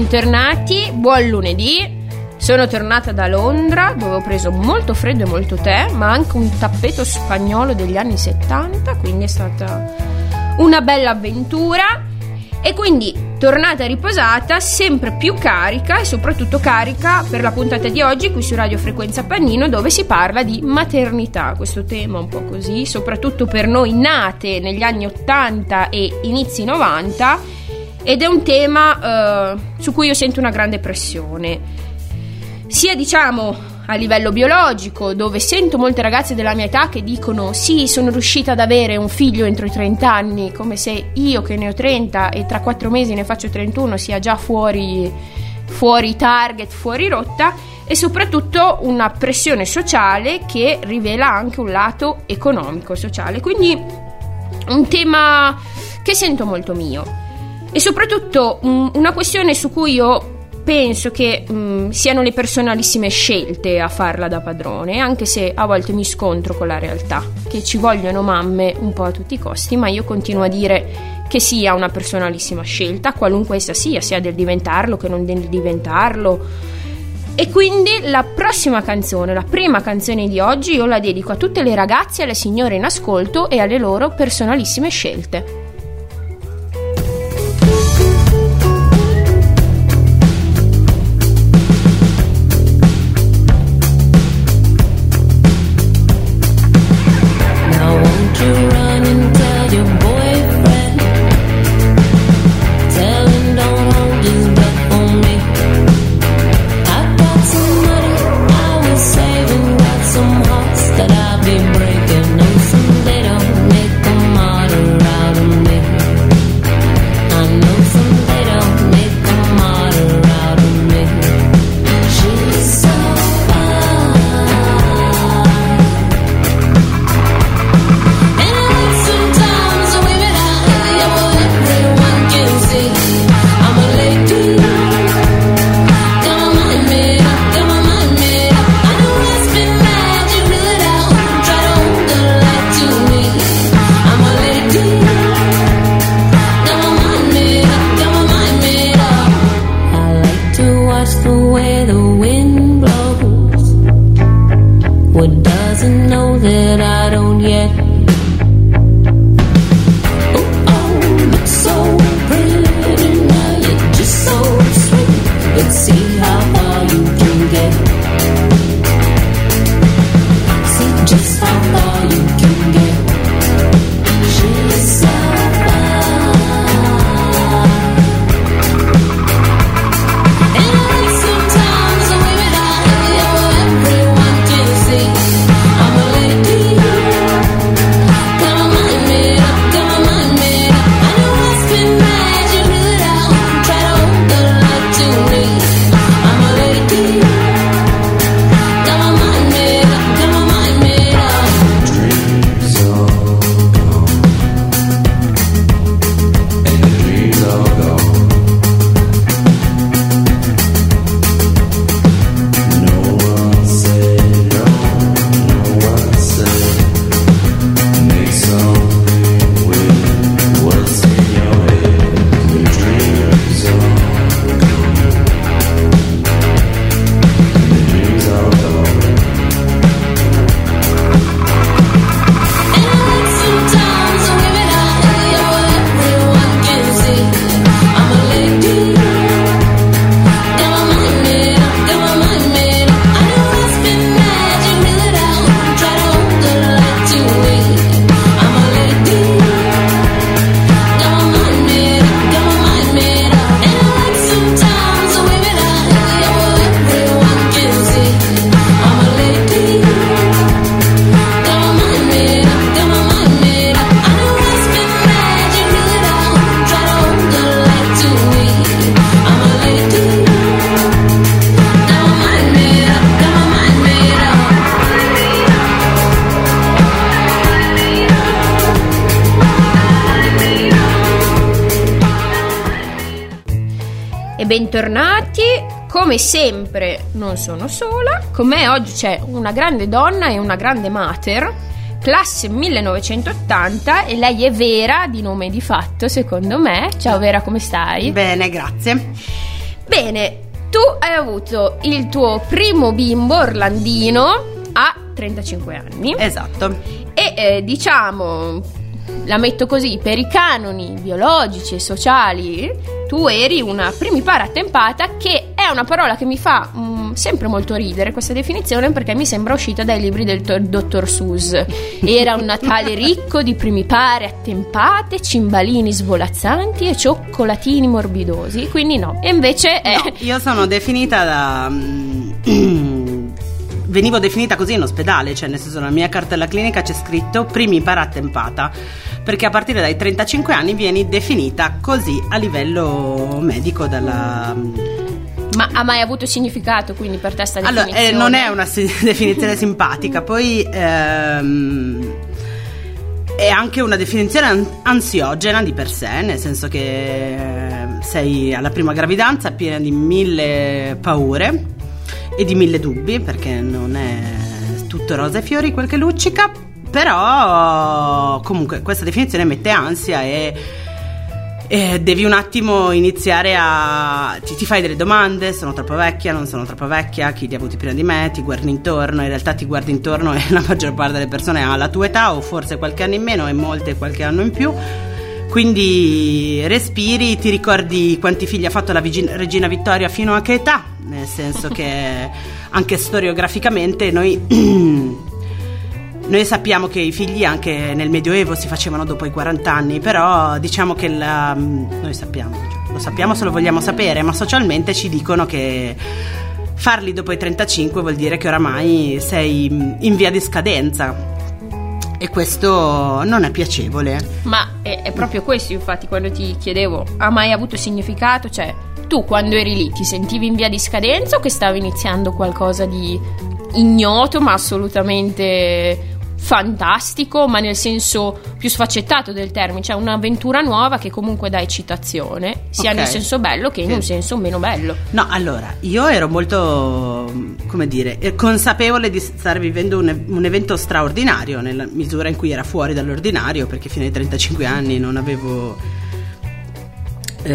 Bentornati, buon lunedì. Sono tornata da Londra dove ho preso molto freddo e molto tè, ma anche un tappeto spagnolo degli anni 70, quindi è stata una bella avventura. E quindi tornata riposata, sempre più carica e soprattutto carica per la puntata di oggi qui su Radio Frequenza Pannino dove si parla di maternità, questo tema un po' così, soprattutto per noi nate negli anni 80 e inizi 90 ed è un tema eh, su cui io sento una grande pressione. Sia diciamo a livello biologico, dove sento molte ragazze della mia età che dicono sì, sono riuscita ad avere un figlio entro i 30 anni, come se io che ne ho 30 e tra 4 mesi ne faccio 31 sia già fuori, fuori target, fuori rotta, e soprattutto una pressione sociale che rivela anche un lato economico sociale. Quindi un tema che sento molto mio e soprattutto um, una questione su cui io penso che um, siano le personalissime scelte a farla da padrone, anche se a volte mi scontro con la realtà, che ci vogliono mamme un po' a tutti i costi, ma io continuo a dire che sia una personalissima scelta, qualunque essa sia, sia del diventarlo che non del diventarlo. E quindi la prossima canzone, la prima canzone di oggi, io la dedico a tutte le ragazze, alle signore in ascolto e alle loro personalissime scelte. Come sempre non sono sola, con me oggi c'è una grande donna e una grande mater, classe 1980 e lei è Vera, di nome e di fatto secondo me. Ciao Vera, come stai? Bene, grazie. Bene, tu hai avuto il tuo primo bimbo orlandino a 35 anni. Esatto. E eh, diciamo, la metto così, per i canoni biologici e sociali, tu eri una primipara attempata, che è una parola che mi fa mm, sempre molto ridere questa definizione perché mi sembra uscita dai libri del to- dottor Seuss. Era un Natale ricco di primipare attempate, cimbalini svolazzanti e cioccolatini morbidosi, quindi no. E invece è... No, io sono definita da... mm, venivo definita così in ospedale, cioè nel senso nella mia cartella clinica c'è scritto primipara attempata, perché a partire dai 35 anni vieni definita così a livello medico dalla... Ma ha mai avuto significato quindi per te sta Allora, definizione? eh, non è una definizione simpatica, poi ehm, è anche una definizione an- ansiogena di per sé, nel senso che eh, sei alla prima gravidanza piena di mille paure e di mille dubbi, perché non è tutto rosa e fiori quel che luccica, però comunque questa definizione mette ansia e e devi un attimo iniziare a. Ti, ti fai delle domande: sono troppo vecchia, non sono troppo vecchia, chi li ha avuti prima di me, ti guardi intorno, in realtà ti guardi intorno e la maggior parte delle persone ha la tua età o forse qualche anno in meno e molte qualche anno in più. Quindi respiri, ti ricordi quanti figli ha fatto la Vigin- regina Vittoria fino a che età? Nel senso che anche storiograficamente noi Noi sappiamo che i figli anche nel Medioevo si facevano dopo i 40 anni, però diciamo che la- noi sappiamo, cioè, lo sappiamo se lo vogliamo sapere, ma socialmente ci dicono che farli dopo i 35 vuol dire che oramai sei in via di scadenza. E questo non è piacevole. Ma è, è proprio questo, infatti, quando ti chiedevo, ha mai avuto significato? Cioè, tu quando eri lì ti sentivi in via di scadenza o che stava iniziando qualcosa di ignoto ma assolutamente fantastico, ma nel senso più sfaccettato del termine, cioè un'avventura nuova che comunque dà eccitazione, sia Ok. nel senso bello che in Sì. un senso meno bello. No, allora, io ero molto, come dire, eh, consapevole di stare vivendo un, un evento straordinario nella misura in cui era fuori dall'ordinario, perché fino ai 35 anni non avevo, eh,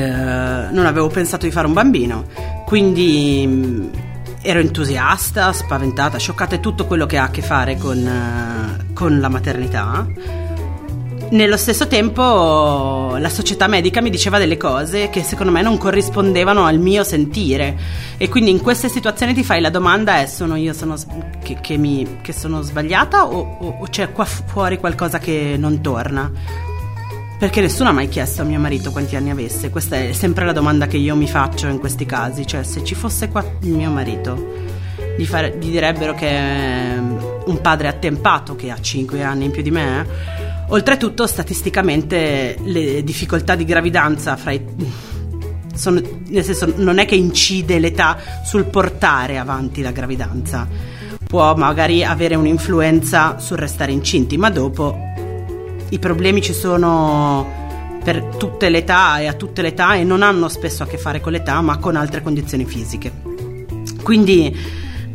non avevo pensato di fare un bambino. Quindi mh, ero entusiasta, spaventata, scioccata e tutto quello che ha a che fare con, eh, con la maternità. Nello stesso tempo la società medica mi diceva delle cose che secondo me non corrispondevano al mio sentire e quindi in queste situazioni ti fai la domanda è sono io sono che, che mi- che sono sbagliata o, o- o c'è qua fuori qualcosa che non torna? Perché nessuno ha mai chiesto a mio marito quanti anni avesse, questa è sempre la domanda che io mi faccio in questi casi, cioè se ci fosse qua il mio marito gli, fare- gli direbbero che è un padre attempato che ha 5 anni in più di me. Oltretutto, statisticamente, le difficoltà di gravidanza fra i. sono- nel senso, non è che incide l'età sul portare avanti la gravidanza. Può magari avere un'influenza sul restare incinti, ma dopo i problemi ci sono per tutte le età e a tutte le età e non hanno spesso a che fare con l'età, ma con altre condizioni fisiche. Quindi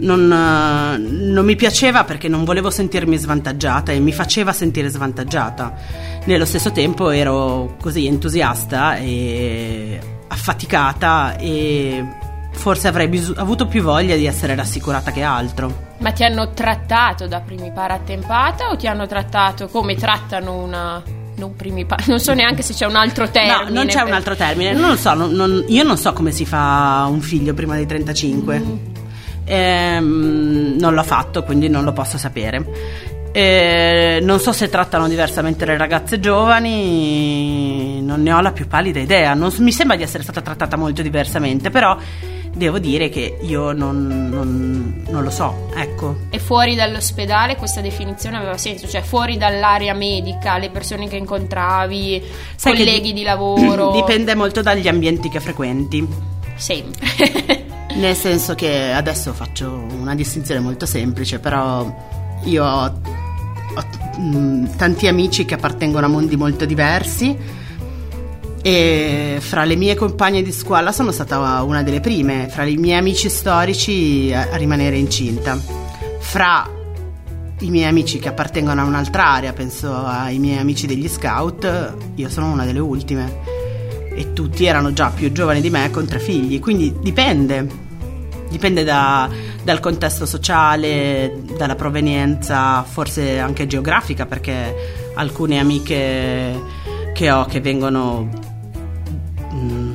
non, eh, non mi piaceva perché non volevo sentirmi svantaggiata e mi faceva sentire svantaggiata. Nello stesso tempo ero così entusiasta e affaticata e forse avrei bisu- avuto più voglia di essere rassicurata che altro. Ma ti hanno trattato da primipara attempata o ti hanno trattato come trattano una non primipara? Non so neanche se c'è un altro termine. No, non c'è un per- altro termine. Non lo so, non- non- io non so come si fa un figlio prima dei 35. Ehm, non l'ho fatto, quindi non lo posso sapere. Eh, non so se trattano diversamente le ragazze giovani, non ne ho la più pallida idea. Non mi sembra di essere stata trattata molto diversamente, però devo dire che io non, non- non lo so. Ecco. E fuori dall'ospedale questa definizione aveva senso, cioè fuori dall'area medica, le persone che incontravi, Sai che colleghi di- di lavoro. Dipende molto dagli ambienti che frequenti. Sempre. Nel senso che adesso faccio una distinzione molto semplice, però io ho, ho, mh, tanti amici che appartengono a mondi molto diversi e fra le mie compagne di scuola sono stata una delle prime, fra i miei amici storici a, a rimanere incinta. Fra i miei amici che appartengono a un'altra area, penso ai miei amici degli scout, io sono una delle ultime. E tutti erano già più giovani di me con tre figli, quindi dipende. Dipende da, dal contesto sociale, dalla provenienza, forse anche geografica, perché alcune amiche che ho che vengono mh, mm,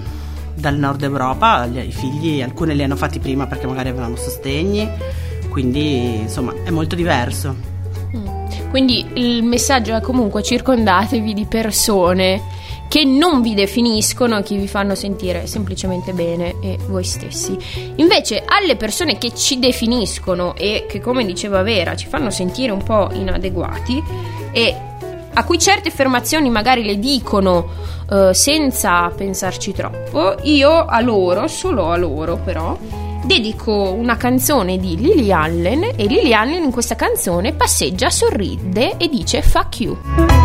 dal nord Europa, i figli, alcune li hanno fatti prima perché magari avevano sostegni, quindi insomma è molto diverso. Mm. Quindi il messaggio è comunque circondatevi di persone che non vi definiscono, che vi fanno sentire semplicemente bene e voi stessi. Invece alle persone che ci definiscono e che come diceva Vera ci fanno sentire un po' inadeguati e a cui certe affermazioni magari le dicono uh, senza pensarci troppo, io a loro, solo a loro però, dedico una canzone di Lily Allen e Lily Allen in questa canzone passeggia, sorride e dice fuck you.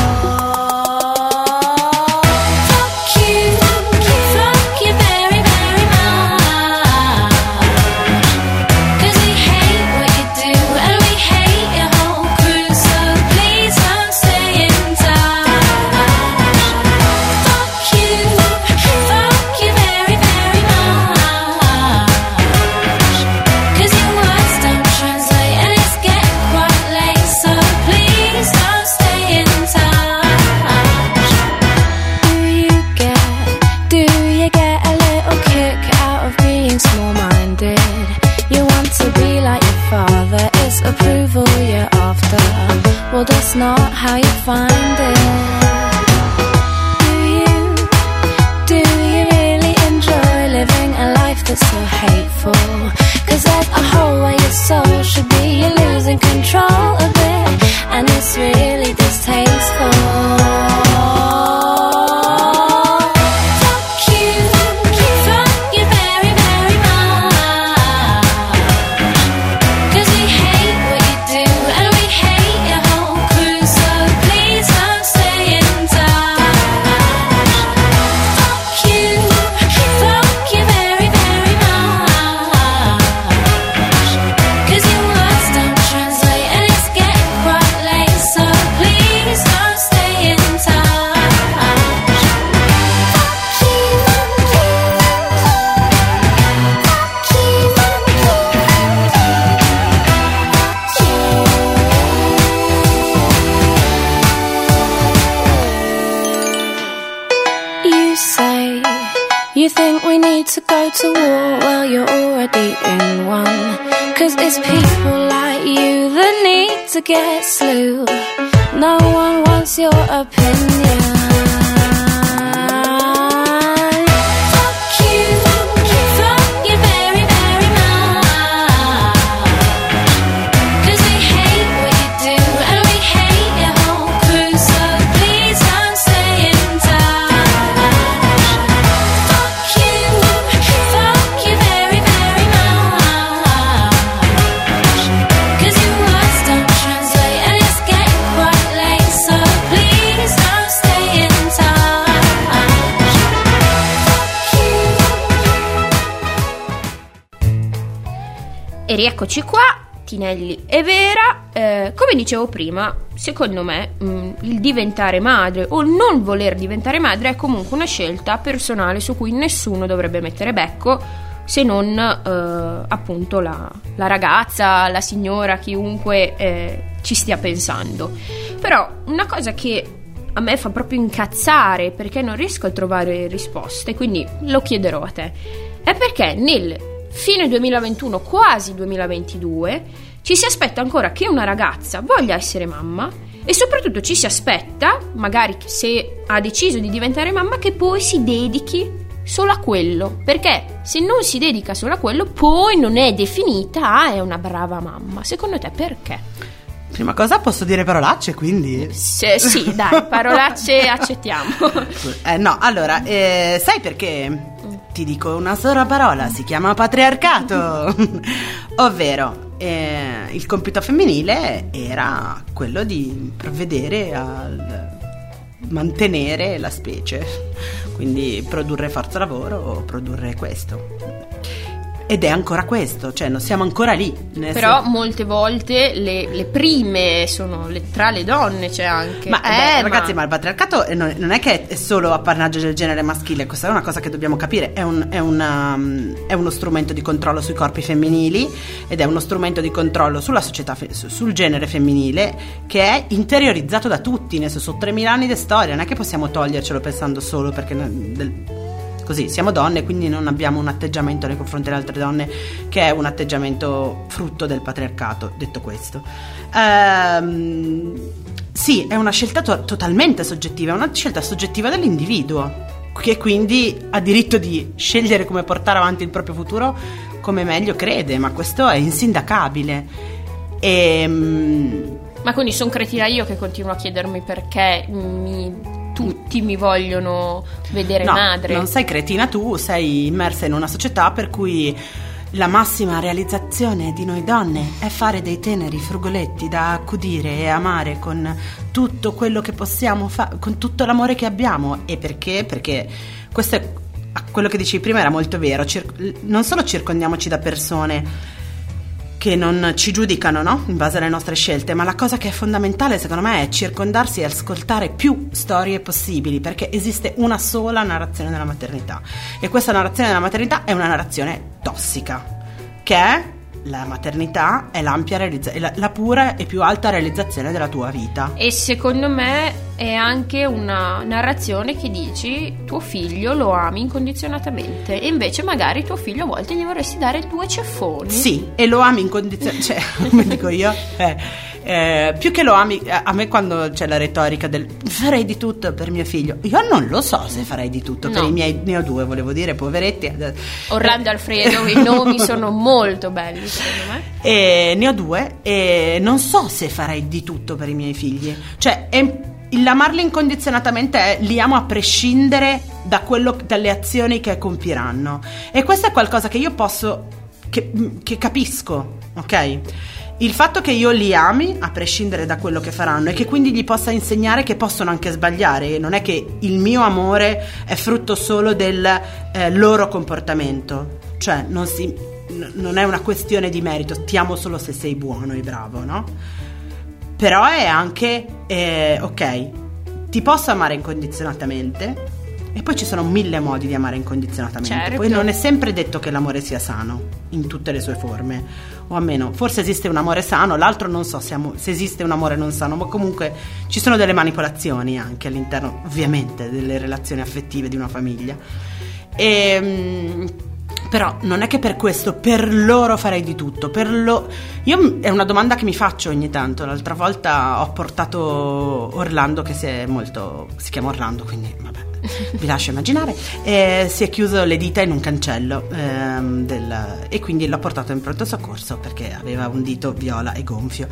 how you find rieccoci qua, Tinelli e Vera. Eh, come dicevo prima, secondo me mh, mm, il diventare madre o non voler diventare madre è comunque una scelta personale su cui nessuno dovrebbe mettere becco se non eh, appunto la, la, ragazza, la signora, chiunque eh, ci stia pensando. Però una cosa che a me fa proprio incazzare perché non riesco a trovare risposte, quindi lo chiederò a te, è perché nel fine 2021, quasi 2022, ci si aspetta ancora che una ragazza voglia essere mamma e soprattutto ci si aspetta, magari se ha deciso di diventare mamma, che poi si dedichi solo a quello, perché se non si dedica solo a quello, poi non è definita, ah, è una brava mamma. Secondo te perché? Prima cosa posso dire parolacce, quindi... Se, sì, dai, parolacce accettiamo. Eh, no, allora, eh, sai perché? Ti dico una sola parola, si chiama patriarcato. Ovvero, eh, il compito femminile era quello di provvedere al mantenere la specie, quindi produrre forza lavoro o produrre questo. Ed è ancora questo, cioè non siamo ancora lì. Però sen- molte volte le, le prime sono le, tra le donne, c'è anche. Ma eh, beh, ragazzi, ma il patriarcato non è che è solo appannaggio del genere maschile, questa è una cosa che dobbiamo capire. È, un, è, una, è uno strumento di controllo sui corpi femminili ed è uno strumento di controllo sulla società, sul genere femminile che è interiorizzato da tutti. Nel senso, 3000 anni di storia, non è che possiamo togliercelo pensando solo perché. Del, così, siamo donne, quindi non abbiamo un atteggiamento nei confronti delle altre donne che è un atteggiamento frutto del patriarcato, detto questo. Ehm, sì, è una scelta to- totalmente soggettiva, è una scelta soggettiva dell'individuo, che quindi ha diritto di scegliere come portare avanti il proprio futuro come meglio crede, ma questo è insindacabile. E, ehm, ma quindi sono cretina io che continuo a chiedermi perché mi tutti mi vogliono vedere no, madre. Non sei cretina tu, sei immersa in una società per cui la massima realizzazione di noi donne è fare dei teneri frugoletti da accudire e amare con tutto quello che possiamo fare, con tutto l'amore che abbiamo. E perché? Perché questo è quello che dicevi prima era molto vero. Cir- non solo circondiamoci da persone che non ci giudicano no? in base alle nostre scelte, ma la cosa che è fondamentale secondo me è circondarsi e ascoltare più storie possibili, perché esiste una sola narrazione della maternità e questa narrazione della maternità è una narrazione tossica, che è la maternità è l'ampia realizza- la, la pura e più alta realizzazione della tua vita. E secondo me è anche una narrazione che dici tuo figlio lo ami incondizionatamente e invece magari tuo figlio a volte gli vorresti dare due ceffoni. Sì, e lo ami incondizionatamente, cioè, come dico io, eh eh, più che lo ami, eh, a me quando c'è la retorica del farei di tutto per mio figlio, io non lo so se farei di tutto no. per i miei, ne ho due, volevo dire, poveretti. Orlando e Alfredo, i nomi sono molto belli secondo me. E ne ho due e non so se farei di tutto per i miei figli. Cioè, è, l'amarli incondizionatamente è li amo a prescindere da quello, dalle azioni che compieranno. E questo è qualcosa che io posso, che, che capisco, ok? Il fatto che io li ami, a prescindere da quello che faranno, e che quindi gli possa insegnare che possono anche sbagliare, non è che il mio amore è frutto solo del eh, loro comportamento, cioè non, si, n- non è una questione di merito, ti amo solo se sei buono e bravo, no? Però è anche, eh, ok, ti posso amare incondizionatamente, e poi ci sono mille modi di amare incondizionatamente. Certo. Poi non è sempre detto che l'amore sia sano in tutte le sue forme, o almeno forse esiste un amore sano, l'altro non so se, amo- se esiste un amore non sano, ma comunque ci sono delle manipolazioni anche all'interno, ovviamente, delle relazioni affettive di una famiglia. E, ehm, però non è che per questo, per loro farei di tutto. Per lo... Io è una domanda che mi faccio ogni tanto. L'altra volta ho portato Orlando, che si è molto. si chiama Orlando, quindi vabbè vi lascio immaginare, e si è chiuso le dita in un cancello ehm, del, e quindi l'ho portato in pronto soccorso perché aveva un dito viola e gonfio.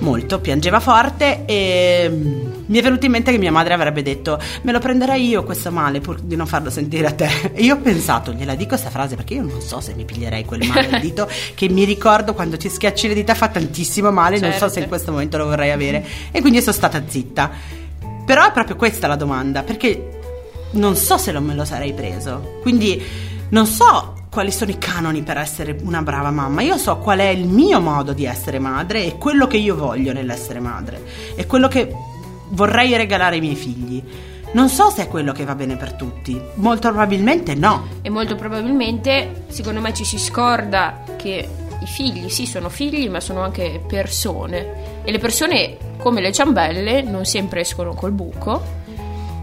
Molto, piangeva forte e mm, mi è venuto in mente che mia madre avrebbe detto me lo prenderei io questo male pur di non farlo sentire a te. E io ho pensato, gliela dico questa frase perché io non so se mi piglierei quel male al dito che mi ricordo quando ti schiacci le dita fa tantissimo male, certo. non so se in certo. questo momento lo vorrei avere. E quindi sono stata zitta. Però è proprio questa la domanda, perché non so se lo me lo sarei preso. Quindi non so quali sono i canoni per essere una brava mamma. Io so qual è il mio modo di essere madre e quello che io voglio nell'essere madre e quello che vorrei regalare ai miei figli. Non so se è quello che va bene per tutti, molto probabilmente no. E molto probabilmente, secondo me, ci si scorda che i figli sì sono figli, ma sono anche persone. E le persone, come le ciambelle, non sempre escono col buco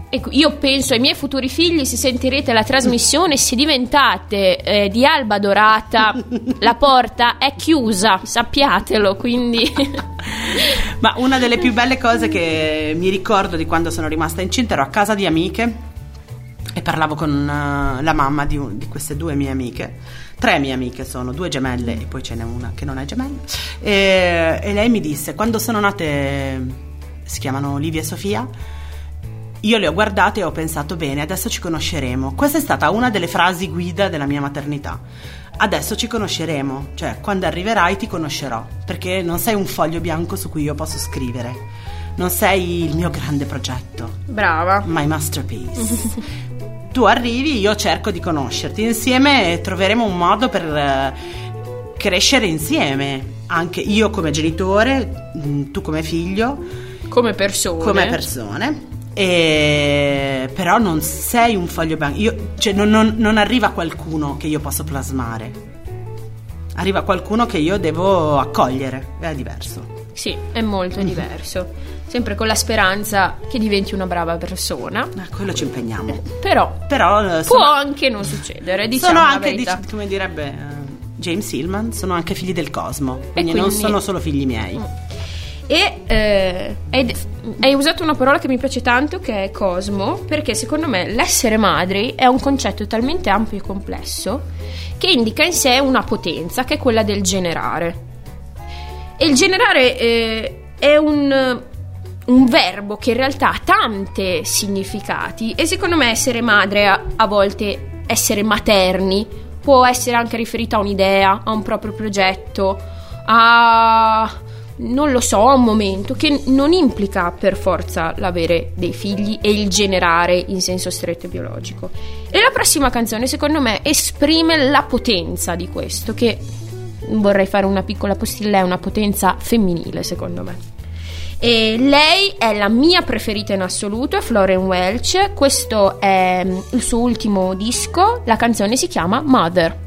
Ecco, io penso ai miei futuri figli, se sentirete la trasmissione, se diventate eh, di Alba Dorata, la porta è chiusa, sappiatelo, quindi... Ma una delle più belle cose che mi ricordo di quando sono rimasta incinta ero a casa di amiche e parlavo con uh, la mamma di, un, di, queste due mie amiche, tre mie amiche sono, due gemelle e poi ce n'è una che non è gemella. E, e lei mi disse, quando sono nate, si chiamano Olivia e Sofia, io le ho guardate e ho pensato bene, adesso ci conosceremo. Questa è stata una delle frasi guida della mia maternità. Adesso ci conosceremo, cioè quando arriverai ti conoscerò, perché non sei un foglio bianco su cui io posso scrivere. Non sei il mio grande progetto. Brava. My masterpiece. tu arrivi, io cerco di conoscerti insieme troveremo un modo per eh, crescere insieme. Anche io come genitore, mm, tu come figlio. Come persone. Come persone. E... però non sei un foglio bianco, io, cioè, non, non, non, arriva qualcuno che io posso plasmare, arriva qualcuno che io devo accogliere, è diverso. Sì, è molto mm-hmm. diverso, sempre con la speranza che diventi una brava persona. A quello ci impegniamo. Eh, però, però sono, può anche non succedere, diciamo sono anche, dic- come direbbe uh, James Hillman, sono anche figli del cosmo, quindi, quindi non sono solo figli miei. Mm e eh, hai usato una parola che mi piace tanto che è cosmo, perché secondo me l'essere madri è un concetto talmente ampio e complesso che indica in sé una potenza che è quella del generare. E il generare eh, è un, un, verbo che in realtà ha tanti significati e secondo me essere madre, a, a volte essere materni, può essere anche riferito a un'idea, a un proprio progetto, a non lo so, a un momento che non implica per forza l'avere dei figli e il generare in senso stretto e biologico. E la prossima canzone, secondo me, esprime la potenza di questo, che vorrei fare una piccola postilla, è una potenza femminile, secondo me. E lei è la mia preferita in assoluto, è Floren Welch. Questo è mm, il suo ultimo disco, la canzone si chiama Mother.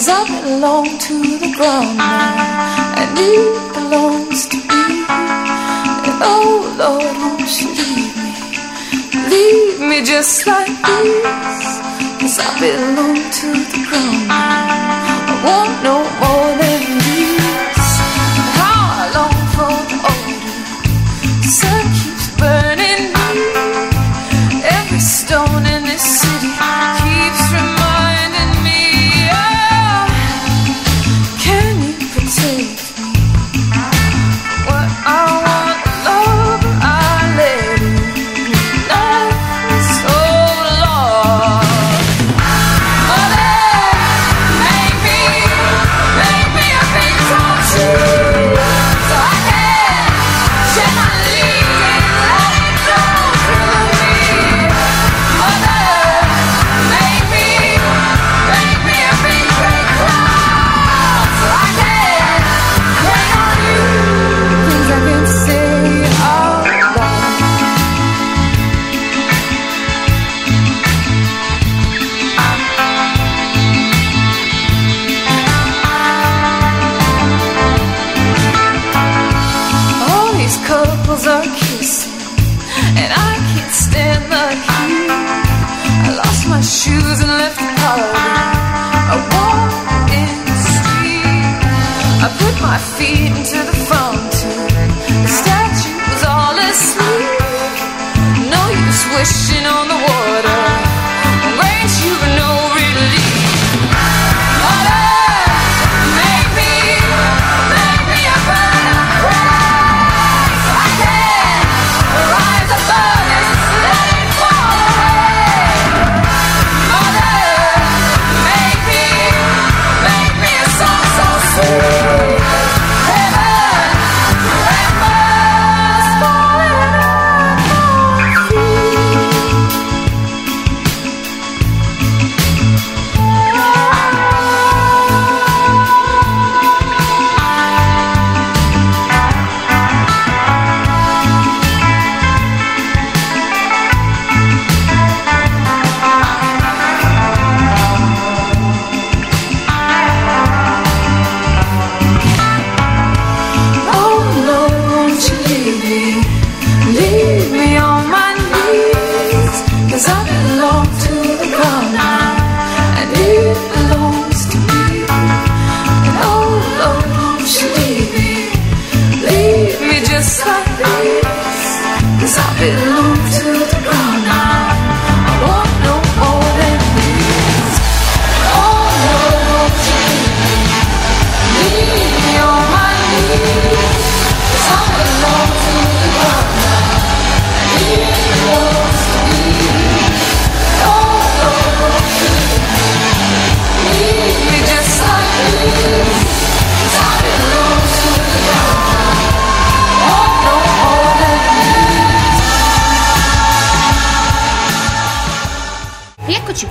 Cause I belong to the ground now, and it belongs to me. And oh Lord, won't you leave me? Leave me just like this. Cause I belong to the ground now. I want no more than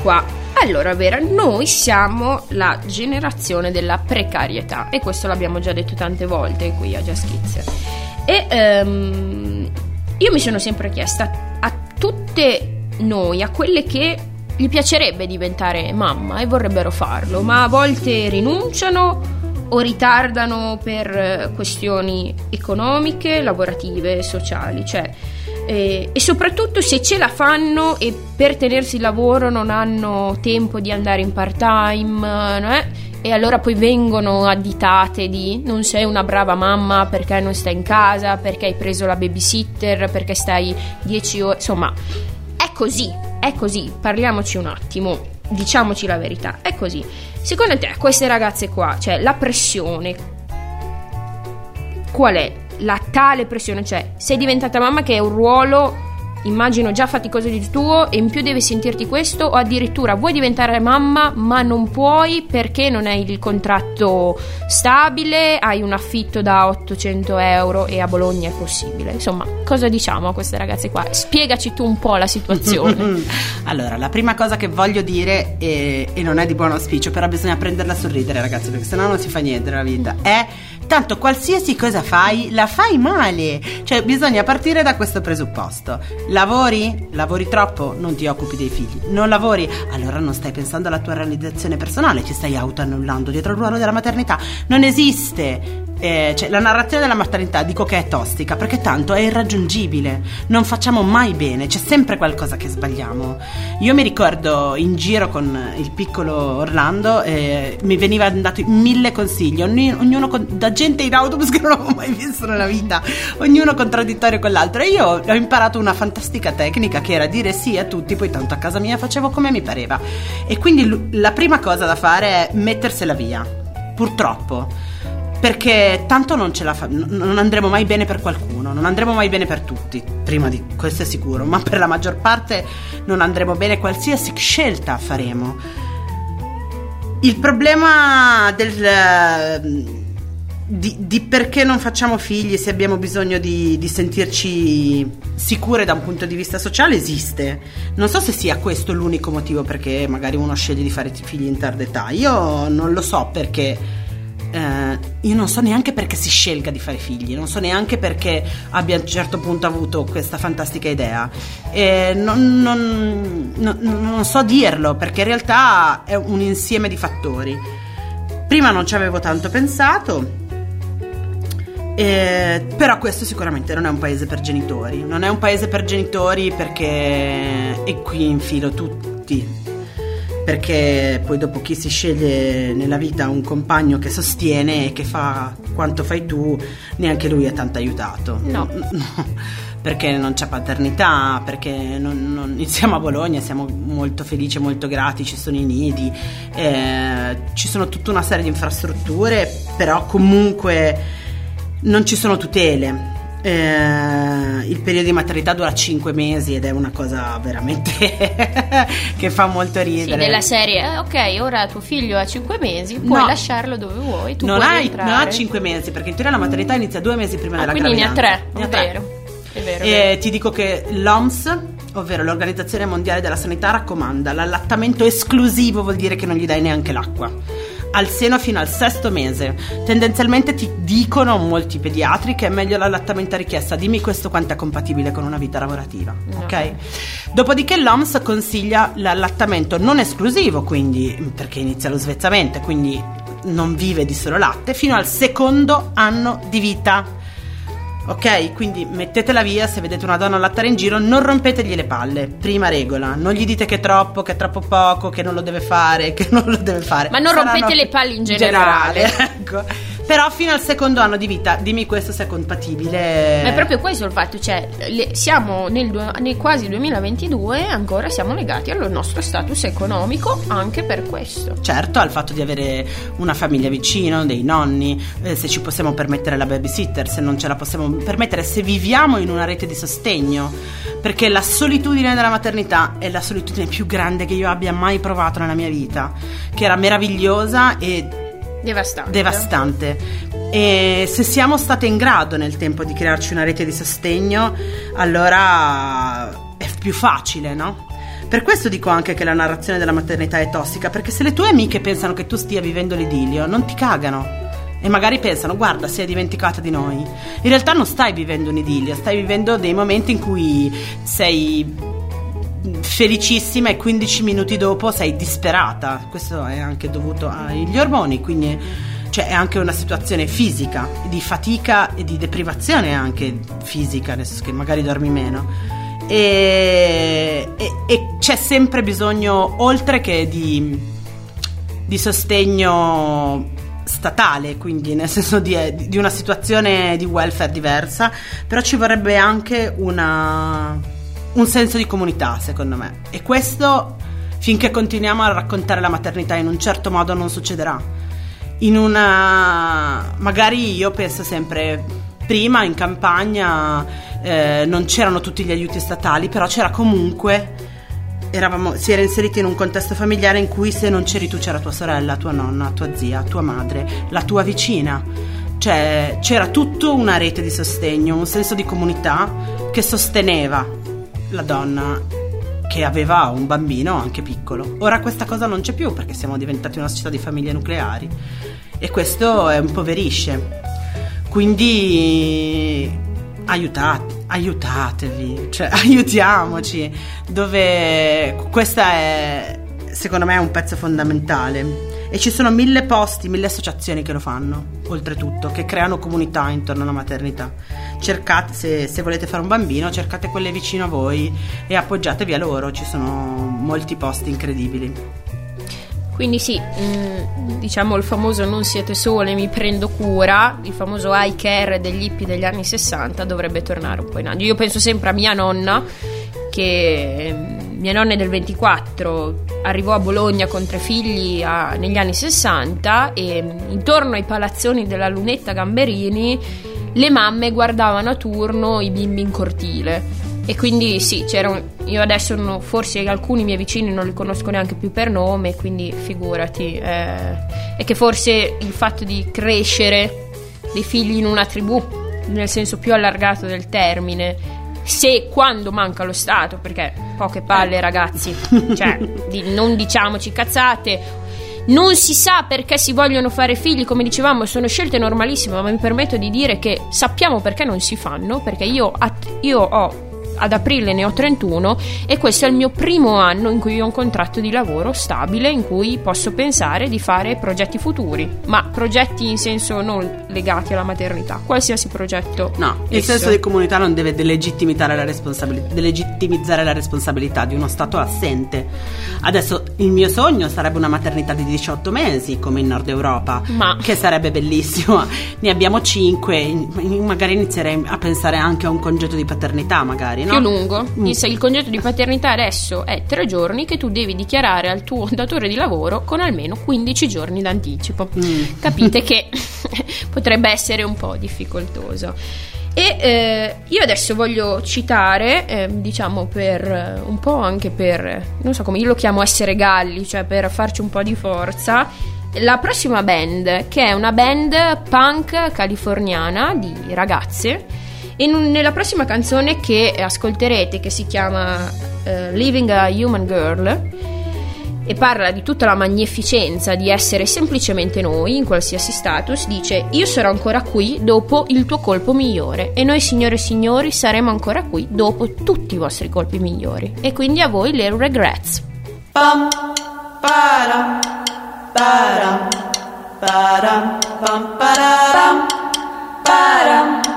qua. Allora, Vera, noi siamo la generazione della precarietà e questo l'abbiamo già detto tante volte qui a Just Kids. E um, io mi sono sempre chiesta a tutte noi, a quelle che gli piacerebbe diventare mamma e vorrebbero farlo, ma a volte rinunciano o ritardano per eh, questioni economiche, lavorative, sociali, cioè eh, e soprattutto se ce la fanno e per tenersi il lavoro non hanno tempo di andare in part time eh, e allora poi vengono additate di non sei una brava mamma perché non stai in casa, perché hai preso la babysitter, perché stai 10 ore, insomma è così, è così, parliamoci un attimo, diciamoci la verità, è così. Secondo te queste ragazze qua, cioè la pressione, qual è? La tale pressione, cioè sei diventata mamma che è un ruolo immagino già faticoso di tuo e in più devi sentirti questo o addirittura vuoi diventare mamma ma non puoi perché non hai il contratto stabile, hai un affitto da 800 euro e a Bologna è possibile. Insomma, cosa diciamo a queste ragazze qua? Spiegaci tu un po' la situazione. allora, la prima cosa che voglio dire, è, e non è di buon auspicio, però bisogna prenderla a sorridere ragazzi perché sennò non si fa niente nella vita, è tanto qualsiasi cosa fai, la fai male. Cioè, bisogna partire da questo presupposto. Lavori? Lavori troppo? Non ti occupi dei figli. Non lavori? Allora non stai pensando alla tua realizzazione personale, ti stai autoannullando dietro il ruolo della maternità. Non esiste eh, cioè, la narrazione della maternità dico che è tostica perché tanto è irraggiungibile, non facciamo mai bene, c'è sempre qualcosa che sbagliamo. Io mi ricordo in giro con il piccolo Orlando, eh, mi veniva dato mille consigli, ogni, ognuno con, da gente in autobus che non avevo mai visto nella vita, ognuno contraddittorio con l'altro. E io ho imparato una fantastica tecnica che era dire sì a tutti, poi tanto a casa mia facevo come mi pareva. E quindi la prima cosa da fare è mettersela via, purtroppo perché tanto non ce la fa, non andremo mai bene per qualcuno, non andremo mai bene per tutti, prima di questo è sicuro, ma per la maggior parte non andremo bene qualsiasi scelta faremo. Il problema del, di, di, perché non facciamo figli se abbiamo bisogno di, di, sentirci sicure da un punto di vista sociale esiste. Non so se sia questo l'unico motivo perché magari uno sceglie di fare figli in tarda età. Io non lo so perché eh, io non so neanche perché si scelga di fare figli, non so neanche perché abbia a un certo punto avuto questa fantastica idea. Non, non, non, non so dirlo perché in realtà è un insieme di fattori. Prima non ci avevo tanto pensato. Eh, però questo sicuramente non è un paese per genitori. Non è un paese per genitori perché. E qui infilo tutti perché poi dopo chi si sceglie nella vita un compagno che sostiene e che fa quanto fai tu, neanche lui è tanto aiutato. No. no perché non c'è paternità, perché non, non, siamo a Bologna, siamo molto felici, molto grati, ci sono i nidi, eh, ci sono tutta una serie di infrastrutture, però comunque non ci sono tutele. Eh, il periodo di maternità dura 5 mesi ed è una cosa veramente che fa molto ridere. Sì, della serie, eh, ok, ora tuo figlio ha 5 mesi, puoi no, lasciarlo dove vuoi. Tu non, hai, non ha 5 mesi perché in teoria la maternità inizia 2 mesi prima ah, della quindi. Quindi ne ha 3, è vero. È vero, e vero. ti dico che l'OMS, ovvero l'Organizzazione Mondiale della Sanità, raccomanda l'allattamento esclusivo, vuol dire che non gli dai neanche l'acqua al seno fino al sesto mese. Tendenzialmente ti dicono molti pediatri che è meglio l'allattamento a richiesta. Dimmi questo quanto è compatibile con una vita lavorativa. No. Ok? Dopodiché l'OMS consiglia l'allattamento non esclusivo, quindi perché inizia lo svezzamento, quindi non vive di solo latte, fino al secondo anno di vita. Ok, quindi mettetela via se vedete una donna allattare in giro, non rompetegli le palle. Prima regola, non gli dite che è troppo, che è troppo poco, che non lo deve fare, che non lo deve fare. Ma non Saranno rompete le palle in generale. generale ecco. Però fino al secondo anno di vita, dimmi questo se è compatibile. Ma è proprio questo il fatto, cioè le, siamo nel, nel, quasi 2022 e ancora siamo legati al nostro status economico anche per questo. Certo, al fatto di avere una famiglia vicino, dei nonni, eh, se ci possiamo permettere la babysitter, se non ce la possiamo permettere, se viviamo in una rete di sostegno, perché la solitudine della maternità è la solitudine più grande che io abbia mai provato nella mia vita, che era meravigliosa e Devastante. Devastante. E se siamo state in grado nel tempo di crearci una rete di sostegno, allora è più facile, no? Per questo dico anche che la narrazione della maternità è tossica, perché se le tue amiche pensano che tu stia vivendo l'idilio, non ti cagano. E magari pensano, guarda, si è dimenticata di noi. In realtà non stai vivendo un'idilio, stai vivendo dei momenti in cui sei felicissima e 15 minuti dopo sei disperata. Questo è anche dovuto agli ormoni, quindi cioè è anche una situazione fisica, di fatica e di deprivazione anche fisica, senso che magari dormi meno. E, e, e c'è sempre bisogno, oltre che di, di sostegno statale, quindi nel senso di, di, una situazione di welfare diversa, però ci vorrebbe anche una, un senso di comunità, secondo me. E questo, finché continuiamo a raccontare la maternità in un certo modo, non succederà. In una... magari io penso sempre, prima in campagna eh, non c'erano tutti gli aiuti statali, però c'era comunque eravamo, si era inseriti in un contesto familiare in cui se non c'eri tu c'era tua sorella, tua nonna, tua zia, tua madre, la tua vicina. Cioè c'era tutta una rete di sostegno, un senso di comunità che sosteneva la donna che aveva un bambino anche piccolo. Ora questa cosa non c'è più perché siamo diventati una società di famiglie nucleari e questo impoverisce. Quindi aiutate aiutatevi, cioè aiutiamoci, dove questa è secondo me è un pezzo fondamentale. E ci sono mille posti, mille associazioni che lo fanno, oltretutto, che creano comunità intorno alla maternità. Cercate, se, se volete fare un bambino, cercate quelle vicino a voi e appoggiatevi a loro, ci sono molti posti incredibili. Quindi sì, mm, diciamo il famoso non siete sole, mi prendo cura, il famoso I care degli hippie degli anni 60 dovrebbe tornare un po' in avanti. Io penso sempre a mia nonna, che mm, mia nonna è del 24, arrivò a Bologna con tre figli a, negli anni 60 e mm, intorno ai palazzoni della Lunetta Gamberini le mamme guardavano a turno i bimbi in cortile e quindi sì, c'era io adesso non, forse alcuni miei vicini non li conosco neanche più per nome, quindi figurati. Eh, è che forse il fatto di crescere dei figli in una tribù, nel senso più allargato del termine, se quando manca lo Stato, perché poche palle ragazzi, cioè di, non diciamoci cazzate, non si sa perché si vogliono fare figli, come dicevamo, sono scelte normalissime, ma mi permetto di dire che sappiamo perché non si fanno, perché io, io ho ad aprile ne ho 31 e questo è il mio primo anno in cui ho un contratto di lavoro stabile in cui posso pensare di fare progetti futuri, ma progetti in senso non legati alla maternità, qualsiasi progetto. No, il esso. senso di comunità non deve delegittimizzare la, responsabilità, delegittimizzare la responsabilità di uno Stato assente. Adesso il mio sogno sarebbe una maternità di 18 mesi come in Nord Europa, ma... che sarebbe bellissimo. Ne abbiamo 5, magari inizierei a pensare anche a un congedo di paternità magari no? più lungo. Mm. Il, concetto di paternità adesso è tre giorni che tu devi dichiarare al tuo datore di lavoro con almeno 15 giorni d'anticipo. Mm. Capite che potrebbe essere un po' difficoltoso. E eh, io adesso voglio citare, eh, diciamo per un po' anche per, non so come io lo chiamo essere galli, cioè per farci un po' di forza, la prossima band, che è una band punk californiana di ragazze e nella prossima canzone che ascolterete, che si chiama uh, Living a Human Girl, e parla di tutta la magnificenza di essere semplicemente noi, in qualsiasi status, dice Io sarò ancora qui dopo il tuo colpo migliore e noi signore e signori saremo ancora qui dopo tutti i vostri colpi migliori. E quindi a voi le regrets. Pam, param, param, param, pam, param, param.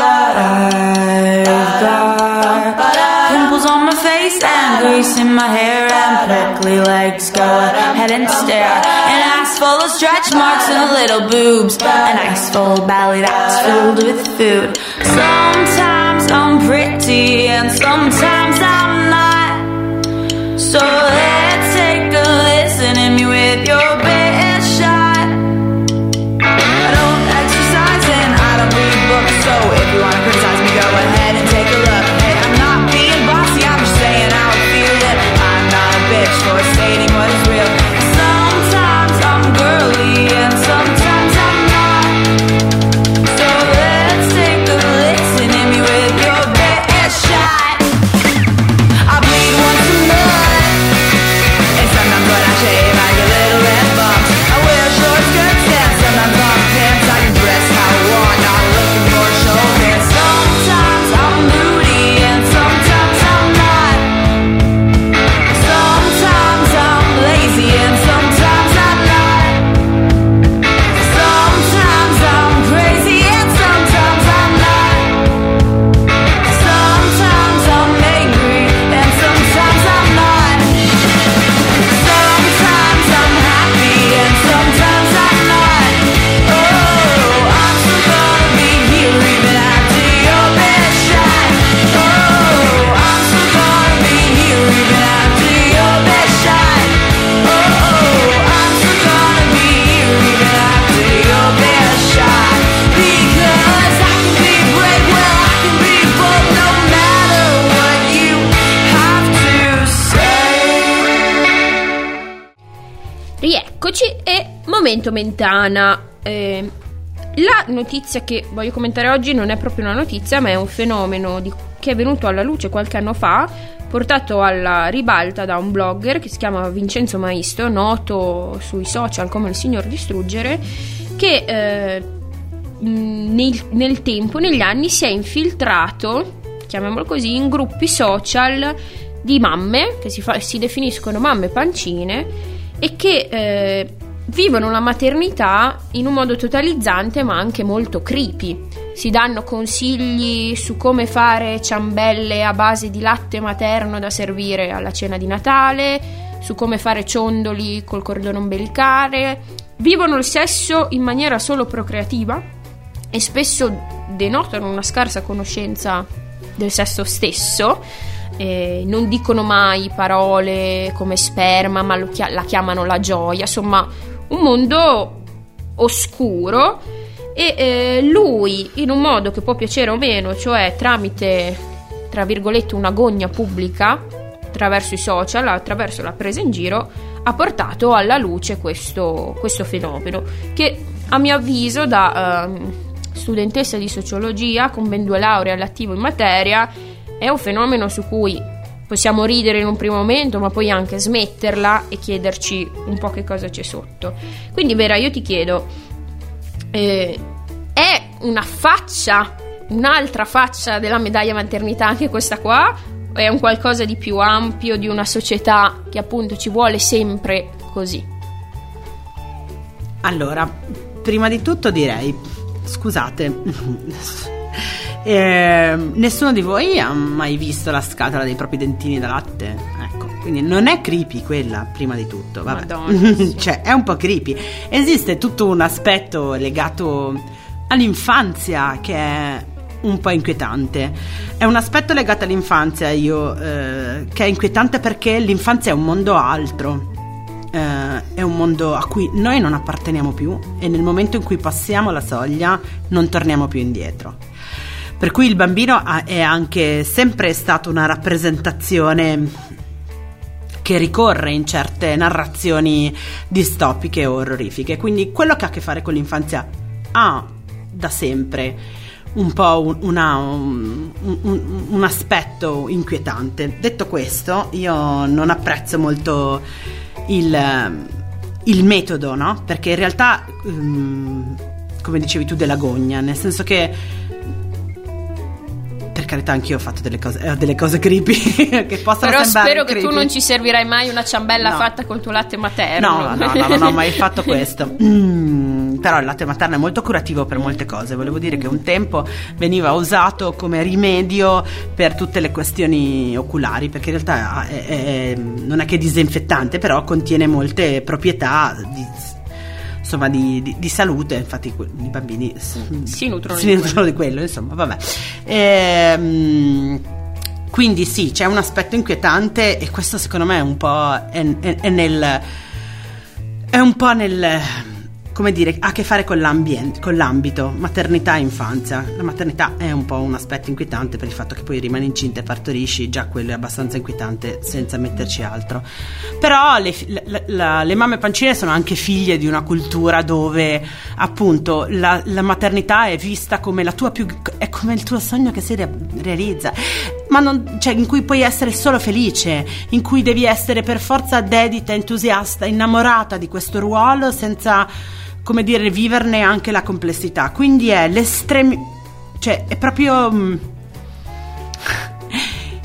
I've got pimples on my face and grease in my hair and prickly legs. Go ahead and stare. An ass full of stretch marks and little boobs. An ice full belly that's filled with food. Sometimes I'm pretty and sometimes I'm not. So mentana. Eh, la notizia che voglio commentare oggi non è proprio una notizia, ma è un fenomeno di, che è venuto alla luce qualche anno fa, portato alla ribalta da un blogger che si chiama Vincenzo Maisto, noto sui social come il signor Distruggere, che eh, nel, nel tempo, negli anni, si è infiltrato, chiamiamolo così, in gruppi social di mamme che si, fa, si definiscono mamme pancine e che eh, vivono la maternità in un modo totalizzante ma anche molto creepy. Si danno consigli su come fare ciambelle a base di latte materno da servire alla cena di Natale, su come fare ciondoli col cordone ombelicale, vivono il sesso in maniera solo procreativa e spesso denotano una scarsa conoscenza del sesso stesso. Eh, non dicono mai parole come sperma, ma chi- la chiamano la gioia, insomma un mondo oscuro e eh, lui in un modo che può piacere o meno, cioè tramite tra virgolette una gogna pubblica attraverso i social, attraverso la presa in giro, ha portato alla luce questo, questo fenomeno che a mio avviso da eh, studentessa di sociologia con ben due lauree all'attivo in materia è un fenomeno su cui possiamo ridere in un primo momento, ma poi anche smetterla e chiederci un po' che cosa c'è sotto. Quindi, Vera, io ti chiedo, eh, è una faccia, un'altra faccia della medaglia maternità anche questa qua? O è un qualcosa di più ampio di una società che appunto ci vuole sempre così? Allora, prima di tutto direi, scusate, eh, nessuno di voi ha mai visto la scatola dei propri dentini da latte? Ecco, quindi non è creepy quella, prima di tutto. Vabbè. Madonna, sì. cioè, è un po' creepy. Esiste tutto un aspetto legato all'infanzia che è un po' inquietante. È un aspetto legato all'infanzia io, eh, che è inquietante perché l'infanzia è un mondo altro. Eh, è un mondo a cui noi non apparteniamo più e nel momento in cui passiamo la soglia non torniamo più indietro. Per cui il bambino è anche sempre stato una rappresentazione che ricorre in certe narrazioni distopiche o orrorifiche. Quindi quello che ha a che fare con l'infanzia ha da sempre un po' un, una, un, un, un, aspetto inquietante. Detto questo, io non apprezzo molto il, il metodo, no? Perché in realtà, um, come dicevi tu, della gogna, nel senso che per carità anch'io ho fatto delle cose, eh, delle cose creepy che possono Però spero che creepy. tu non ci servirai mai una ciambella No. fatta col tuo latte materno. No, no, no, non ho mai fatto questo. Mm, però il latte materno è molto curativo per molte cose. Volevo dire che un tempo veniva usato come rimedio per tutte le questioni oculari, perché in realtà è- è- non è che è disinfettante, però contiene molte proprietà di, insomma, di, di- di salute. Infatti, i bambini s- Si nutrono si di nutrono di quello, insomma, vabbè. Ehm, quindi sì, c'è un aspetto inquietante e questo secondo me è un po' è, è- è nel è un po' nel come dire, ha a che fare con con l'ambito, maternità e infanzia. La maternità è un po' un aspetto inquietante per il fatto che poi rimani incinta e partorisci, già quello è abbastanza inquietante senza metterci altro. Però le, la- la- le mamme pancine sono anche figlie di una cultura dove appunto la, la maternità è vista come la tua più è come il tuo sogno che si re- realizza ma non, cioè, in cui puoi essere solo felice, in cui devi essere per forza dedita, entusiasta, innamorata di questo ruolo senza, come dire, viverne anche la complessità. Quindi è l'estremo, cioè è proprio mm,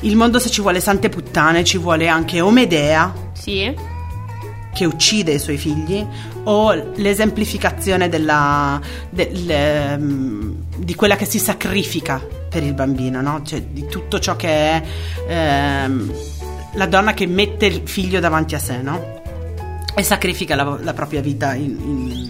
il mondo se ci vuole sante puttane, ci vuole anche o Medea Sì. che uccide i suoi figli o l'esemplificazione della, del, ehm, di quella che si sacrifica per il bambino, no? Cioè di tutto ciò che è ehm, la donna che mette il figlio davanti a sé, no? E sacrifica la, la propria vita in,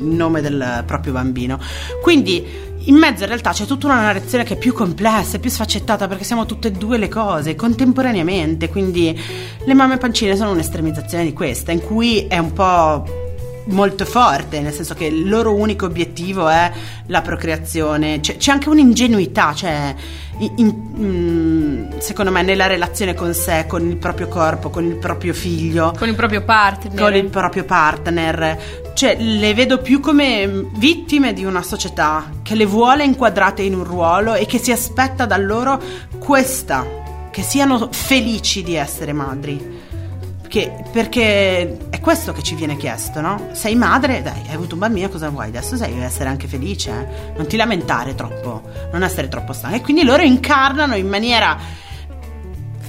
in nome del proprio bambino. Quindi in mezzo in realtà c'è tutta una narrazione che è più complessa, più sfaccettata perché siamo tutte e due le cose contemporaneamente. Quindi le mamme pancine sono un'estremizzazione di questa, in cui è un po' molto forte, nel senso che il loro unico obiettivo è la procreazione. C'è, c'è anche un'ingenuità, cioè, in, in, secondo me, nella relazione con sé, con il proprio corpo, con il proprio figlio, con il proprio partner. Con il proprio partner. Cioè, le vedo più come vittime di una società che le vuole inquadrate in un ruolo e che si aspetta da loro questa, che siano felici di essere madri. Perché, perché, è questo che ci viene chiesto, no? Sei madre, dai, hai avuto un bambino, cosa vuoi? Adesso devi essere anche felice, eh? non ti lamentare troppo, non essere troppo stanca. E quindi loro incarnano in maniera,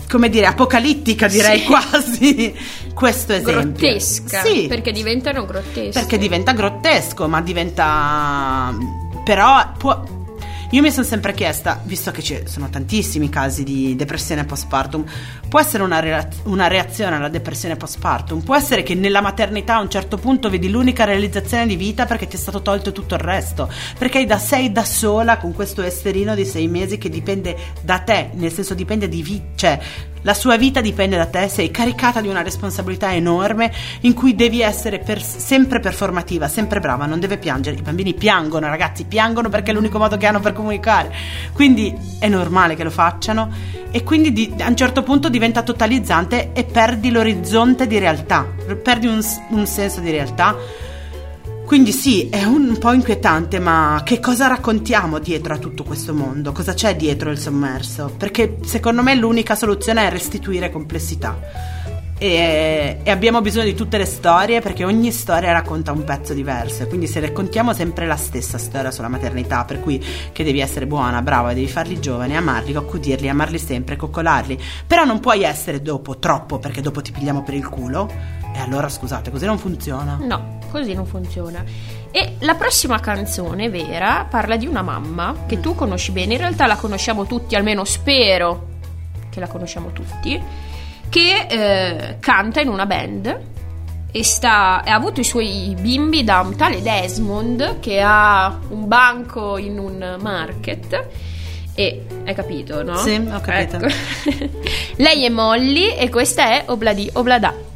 come dire, apocalittica, direi sì. quasi, questo esempio. Grottesca, sì. perché diventano grotteschi. Perché diventa grottesco, ma diventa... però può io mi sono sempre chiesta, visto che ci sono tantissimi casi di depressione postpartum, può essere una, rea- una, reazione alla depressione postpartum? Può essere che nella maternità a un certo punto vedi l'unica realizzazione di vita perché ti è stato tolto tutto il resto? Perché da sei da sola con questo esterino di sei mesi che dipende da te, nel senso dipende di vita, cioè la sua vita dipende da te, sei caricata di una responsabilità enorme in cui devi essere per, sempre performativa, sempre brava, non deve piangere. I bambini piangono, ragazzi, piangono perché è l'unico modo che hanno per comunicare. Quindi è normale che lo facciano e quindi di, a un certo punto diventa totalizzante e perdi l'orizzonte di realtà, perdi un, un senso di realtà quindi sì, è un po' inquietante, ma che cosa raccontiamo dietro a tutto questo mondo? Cosa c'è dietro il sommerso? Perché secondo me l'unica soluzione è restituire complessità. E, e, abbiamo bisogno di tutte le storie perché ogni storia racconta un pezzo diverso e quindi se raccontiamo sempre la stessa storia sulla maternità per cui che devi essere buona, brava, devi farli giovani, amarli, accudirli, amarli sempre, coccolarli però non puoi essere dopo troppo perché dopo ti pigliamo per il culo e allora scusate così non funziona no così non funziona. E la prossima canzone vera parla di una mamma che tu conosci bene, in realtà la conosciamo tutti, almeno spero che la conosciamo tutti, che eh, canta in una band e sta, ha avuto i suoi bimbi da un tale Desmond che ha un banco in un market. E hai capito, no? Sì, ho capito. Ecco. Lei è Molly e questa è Obladi Oblada.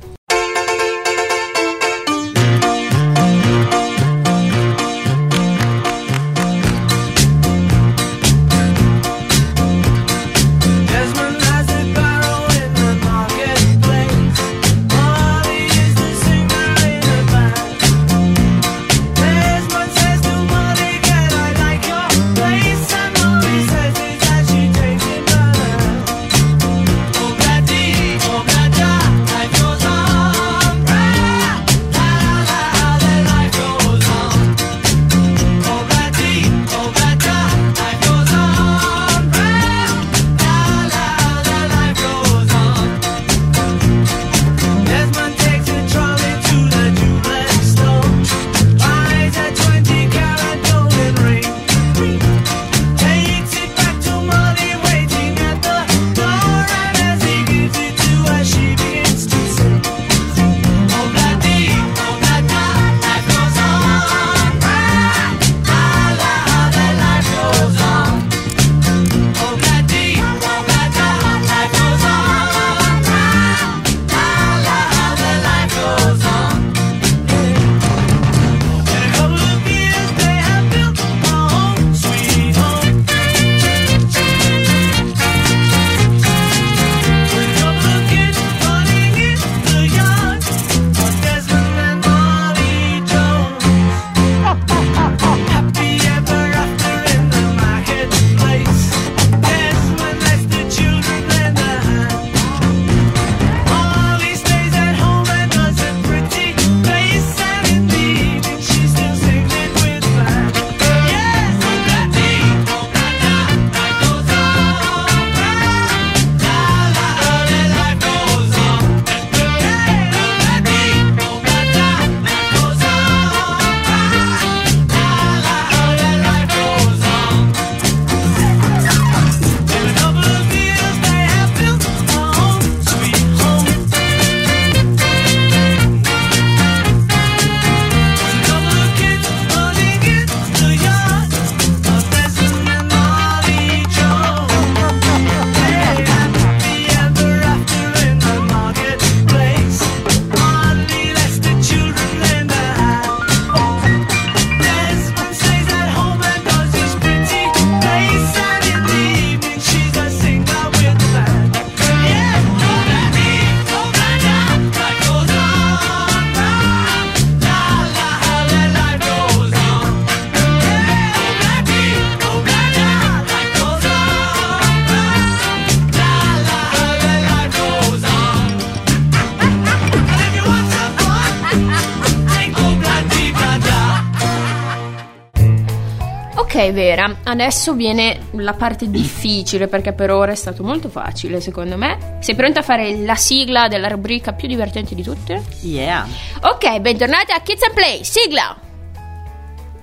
Ok, Vera, adesso viene la parte difficile perché per ora è stato molto facile, secondo me. Sei pronta a fare la sigla della rubrica più divertente di tutte? Yeah. Ok, bentornati a Kids and Play, sigla!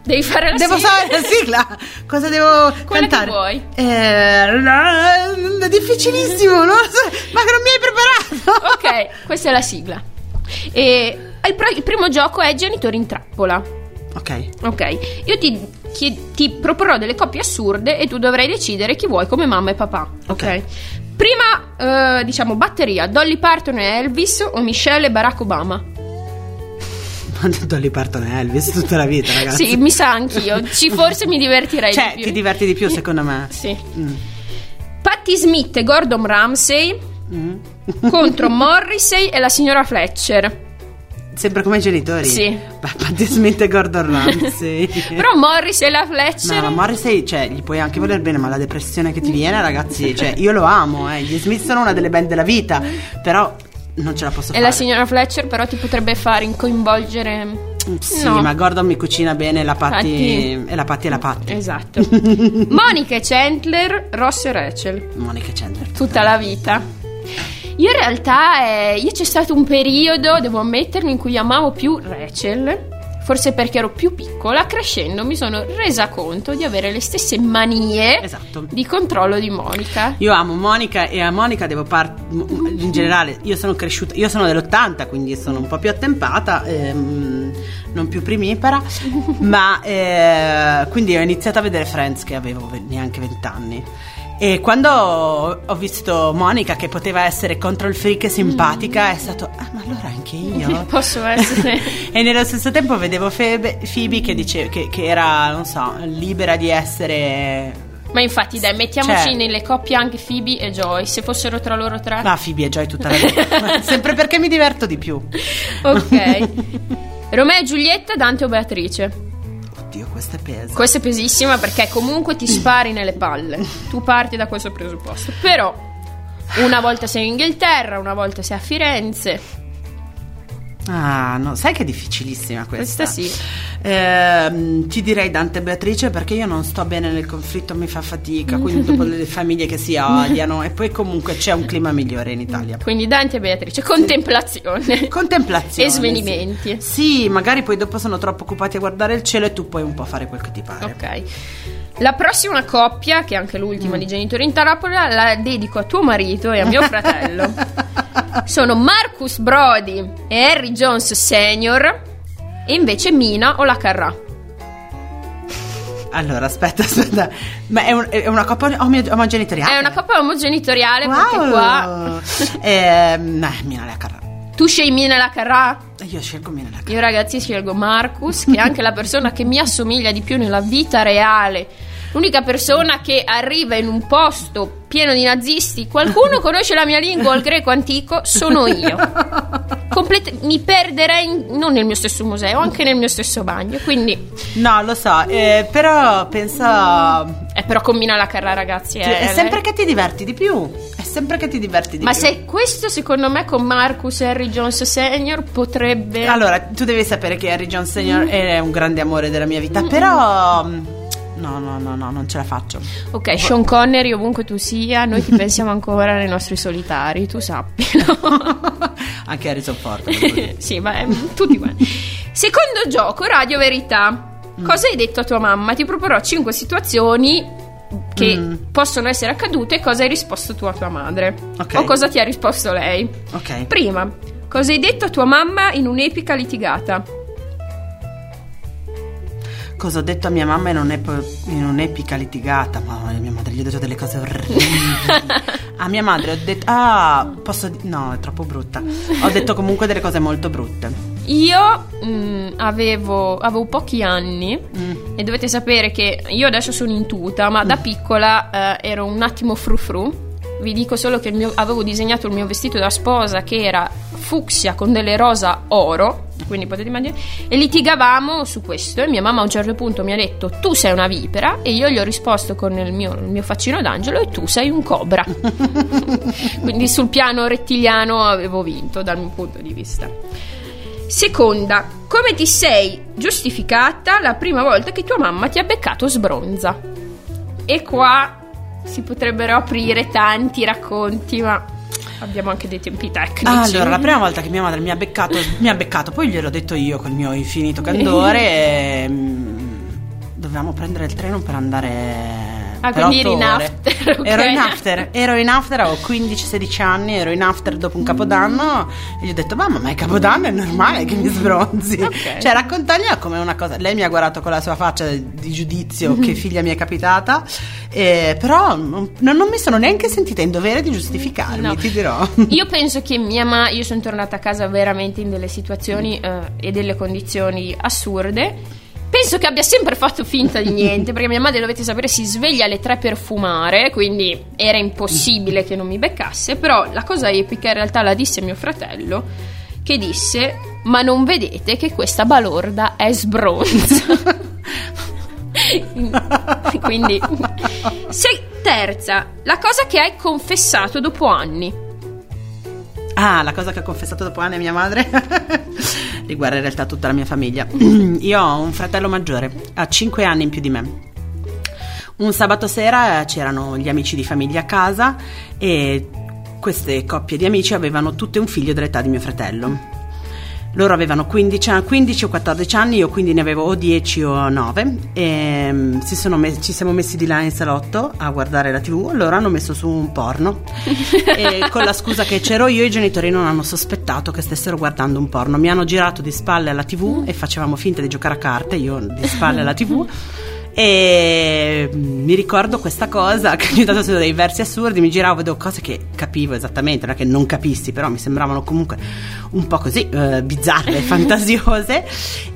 Devi fare la Devo sigla. fare la sigla. Cosa devo Quella che cantare? vuoi. Eh, è difficilissimo, non so. Ma che non mi hai preparato. Ok, questa è la sigla. E il, pro- il primo gioco è Genitori in trappola. Ok. Ok, io ti, chied- ti proporrò delle coppie assurde e tu dovrai decidere chi vuoi come mamma e papà. Ok. Ok. Prima, eh, diciamo, batteria: Dolly Parton e Elvis o Michelle e Barack Obama? Ma Dolly Parton e Elvis tutta la vita, ragazzi. Sì, mi sa anch'io. Ci forse mi divertirei Cioè, di più. ti diverti di più, secondo me. Sì. Mm. Patti Smith e Gordon Ramsay Mm. contro Morrissey e la signora Fletcher. Sempre come i genitori? Sì. Beh, Patti Smith e Gordon Ramsay. Però Morrissey e la Fletcher. No, ma Morrissey, cioè, gli puoi anche voler bene, ma la depressione che ti viene, ragazzi, cioè, io lo amo, eh. Gli Smith sono una delle band della vita, però non ce la posso E fare. la signora Fletcher però ti potrebbe fare in coinvolgere Sì, No. ma Gordon mi cucina bene la Patti e la Patti e la Patti. Esatto. Monica e Chandler, Ross e Rachel. Monica Chandler. Tutta la vita. Io in realtà, eh, io c'è stato un periodo, devo ammetterlo, in cui amavo più Rachel. Forse perché ero più piccola, crescendo mi sono resa conto di avere le stesse manie Esatto. di controllo di Monica. Io amo Monica e a Monica devo par- m- in generale, io sono cresciuta, io sono dell'80, quindi sono un po' più attempata, ehm, non più primipara, ma eh, quindi ho iniziato a vedere Friends che avevo ve- neanche 20 anni. E quando ho visto Monica che poteva essere control freak e simpatica, è stato, ah, ma allora anche io. Posso essere. E nello stesso tempo vedevo Febe- Phoebe che, dice, che, che era, non so, libera di essere Ma infatti, dai, mettiamoci Cioè- nelle coppie anche Phoebe e Joy. Se fossero tra loro tre. Ah, Phoebe e Joy tutta la vita. Sempre perché mi diverto di più. Ok. Romeo e Giulietta, Dante o Beatrice? Oddio, questa pesa. Questa è pesissima perché comunque ti spari nelle palle. Tu parti da questo presupposto. Però, una volta sei in Inghilterra, una volta sei a Firenze. Ah, no, sai che è difficilissima questa. Questa sì. Ehm, ti direi Dante e Beatrice perché io non sto bene nel conflitto, mi fa fatica, quindi dopo le famiglie che si odiano e poi comunque c'è un clima migliore in Italia. Quindi Dante e Beatrice, contemplazione. Contemplazione. E svenimenti. Sì. Sì, magari poi dopo sono troppo occupati a guardare il cielo e tu puoi un po' fare quel che ti pare. Ok. La prossima coppia, che è anche l'ultima di genitori in Tarapola, la dedico a tuo marito e a mio fratello. Sono Marcus Brody e Harry Jones Senior. E invece Mina o la Carrà. Allora, aspetta, aspetta. Ma è, un- è una coppia omo- omogenitoriale? È una coppia omogenitoriale perché Wow. qua Ehm, eh, Mina la Carrà. tu scegli Mina la Carrà. Io scelgo Mina la Carrà. Io ragazzi scelgo Marcus, che è anche la persona che mi assomiglia di più nella vita reale. L'unica persona che arriva in un posto pieno di nazisti, qualcuno conosce la mia lingua, il greco antico, sono io. Complete- mi perderei in- non nel mio stesso museo, anche nel mio stesso bagno. Quindi, No, lo so, eh, però pensa... eh, però combina la carra, ragazzi. È, eh, sempre che ti diverti di più. È sempre che ti diverti di Ma più. se questo secondo me con Marcus Harry Jones Senior potrebbe. Allora, tu devi sapere che Harry John Senior è un grande amore della mia vita, però... mm, No, no, no, no, non ce la faccio. Ok, Sean Connery, ovunque tu sia, noi ti pensiamo ancora nei nostri solitari, tu sappilo. Anche Harrison Ford. sì, ma eh, tutti quanti. Secondo gioco, Radio Verità. Cosa hai detto a tua mamma? Ti proporrò 5 situazioni che Mm. possono essere accadute e cosa hai risposto tu a tua madre. Ok. O cosa ti ha risposto lei. ok. Prima, cosa hai detto a tua mamma in un'epica litigata? Cosa ho detto a mia mamma in, un'epo- in un'epica litigata? Ma mia madre gli ho detto delle cose orribili. a mia madre ho detto... Ah, posso... di- No, è troppo brutta. Ho detto comunque delle cose molto brutte. Io mm, avevo, avevo pochi anni Mm. e dovete sapere che io adesso sono in tuta, ma da piccola eh, ero un attimo frufru. Vi dico solo che mio- avevo disegnato il mio vestito da sposa che era fucsia con delle rosa oro, quindi potete immaginare, e litigavamo su questo e mia mamma a un certo punto mi ha detto tu sei una vipera e io gli ho risposto con il mio, il mio faccino d'angelo e tu sei un cobra. quindi sul piano rettiliano avevo vinto dal mio punto di vista. Seconda, come ti sei giustificata la prima volta che tua mamma ti ha beccato sbronza? E qua si potrebbero aprire tanti racconti, ma abbiamo anche dei tempi tecnici. Allora, la prima volta che mia madre mi ha beccato, mi ha beccato poi gliel'ho detto io col mio infinito candore, e, mm, dovevamo prendere il treno per andare Ah, per quindi eri in after, ok. Ero in after, ero in after, avevo 15-16 anni, ero in after dopo un capodanno e gli ho detto mamma ma è capodanno, è normale che mi sbronzi. Ok. Cioè raccontargliela come una cosa, lei mi ha guardato con la sua faccia di giudizio che figlia mi è capitata, eh, però non, non mi sono neanche sentita in dovere di giustificarmi, No. ti dirò. Io penso che mia mamma, io sono tornata a casa veramente in delle situazioni eh, e delle condizioni assurde. Penso che abbia sempre fatto finta di niente, perché mia madre, dovete sapere, si sveglia alle tre per fumare, quindi era impossibile che non mi beccasse, però la cosa epica in realtà la disse mio fratello, che disse, ma non vedete che questa balorda è sbronza. quindi, se, terza, la cosa che hai confessato dopo anni. Ah, la cosa che ho confessato dopo anni a mia madre riguarda in realtà tutta la mia famiglia. Io ho un fratello maggiore, ha 5 anni in più di me. Un sabato sera c'erano gli amici di famiglia a casa e queste coppie di amici avevano tutte un figlio dell'età di mio fratello. Loro avevano 15, a- 15 o 14 anni, io quindi ne avevo o 10 o 9 e si sono mes- ci siamo messi di là in salotto a guardare la tv, loro hanno messo su un porno. E con la scusa che c'ero io i genitori non hanno sospettato che stessero guardando un porno, mi hanno girato di spalle alla tv e facevamo finta di giocare a carte, io di spalle alla tv e mm, mi ricordo questa cosa che ogni tanto sento dei versi assurdi, mi giravo, vedevo cose che capivo esattamente, non è che non capissi, però mi sembravano comunque un po' così eh, bizzarre, fantasiose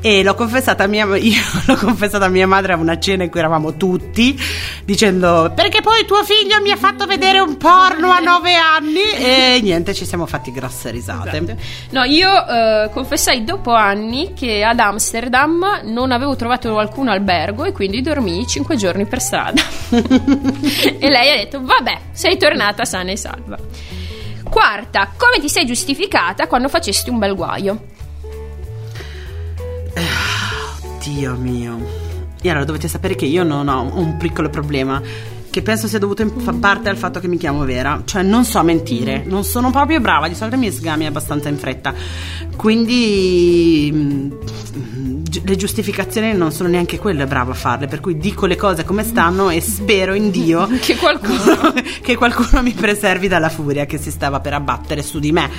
e l'ho confessata a mia io l'ho confessata a mia madre a una cena in cui eravamo tutti dicendo perché poi tuo figlio mi ha fatto vedere un porno a nove anni e niente, ci siamo fatti grosse risate. Esatto. No, io eh, confessai dopo anni che ad Amsterdam non avevo trovato alcun albergo e quindi dormii cinque giorni per strada. e lei ha detto: Vabbè, sei tornata sana e salva. Quarta, come ti sei giustificata quando facesti un bel guaio? Dio mio. E allora dovete sapere che io non ho un piccolo problema che penso sia dovuto in fa parte al fatto che mi chiamo Vera, cioè non so mentire, non sono proprio brava, di solito mi sgami abbastanza in fretta. Quindi mm, gi- le giustificazioni non sono neanche quelle brava a farle, per cui dico le cose come stanno e spero in Dio Che qualcuno. che qualcuno mi preservi dalla furia che si stava per abbattere su di me.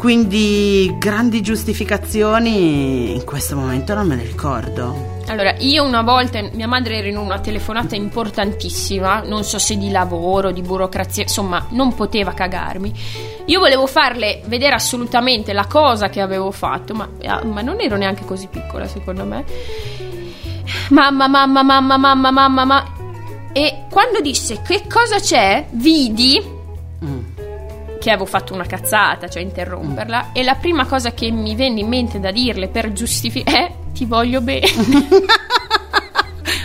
Quindi grandi giustificazioni in questo momento non me ne ricordo. Allora, io una volta, mia madre era in una telefonata importantissima, non so se di lavoro, di burocrazia, insomma, non poteva cagarmi. Io volevo farle vedere assolutamente la cosa che avevo fatto, ma, ah, ma non ero neanche così piccola, secondo me. Mamma, mamma, mamma, mamma, mamma, mamma. E quando disse che cosa c'è, vidi. Che avevo fatto una cazzata, cioè interromperla, e la prima cosa che mi venne in mente da dirle per giustificare è ti voglio bene.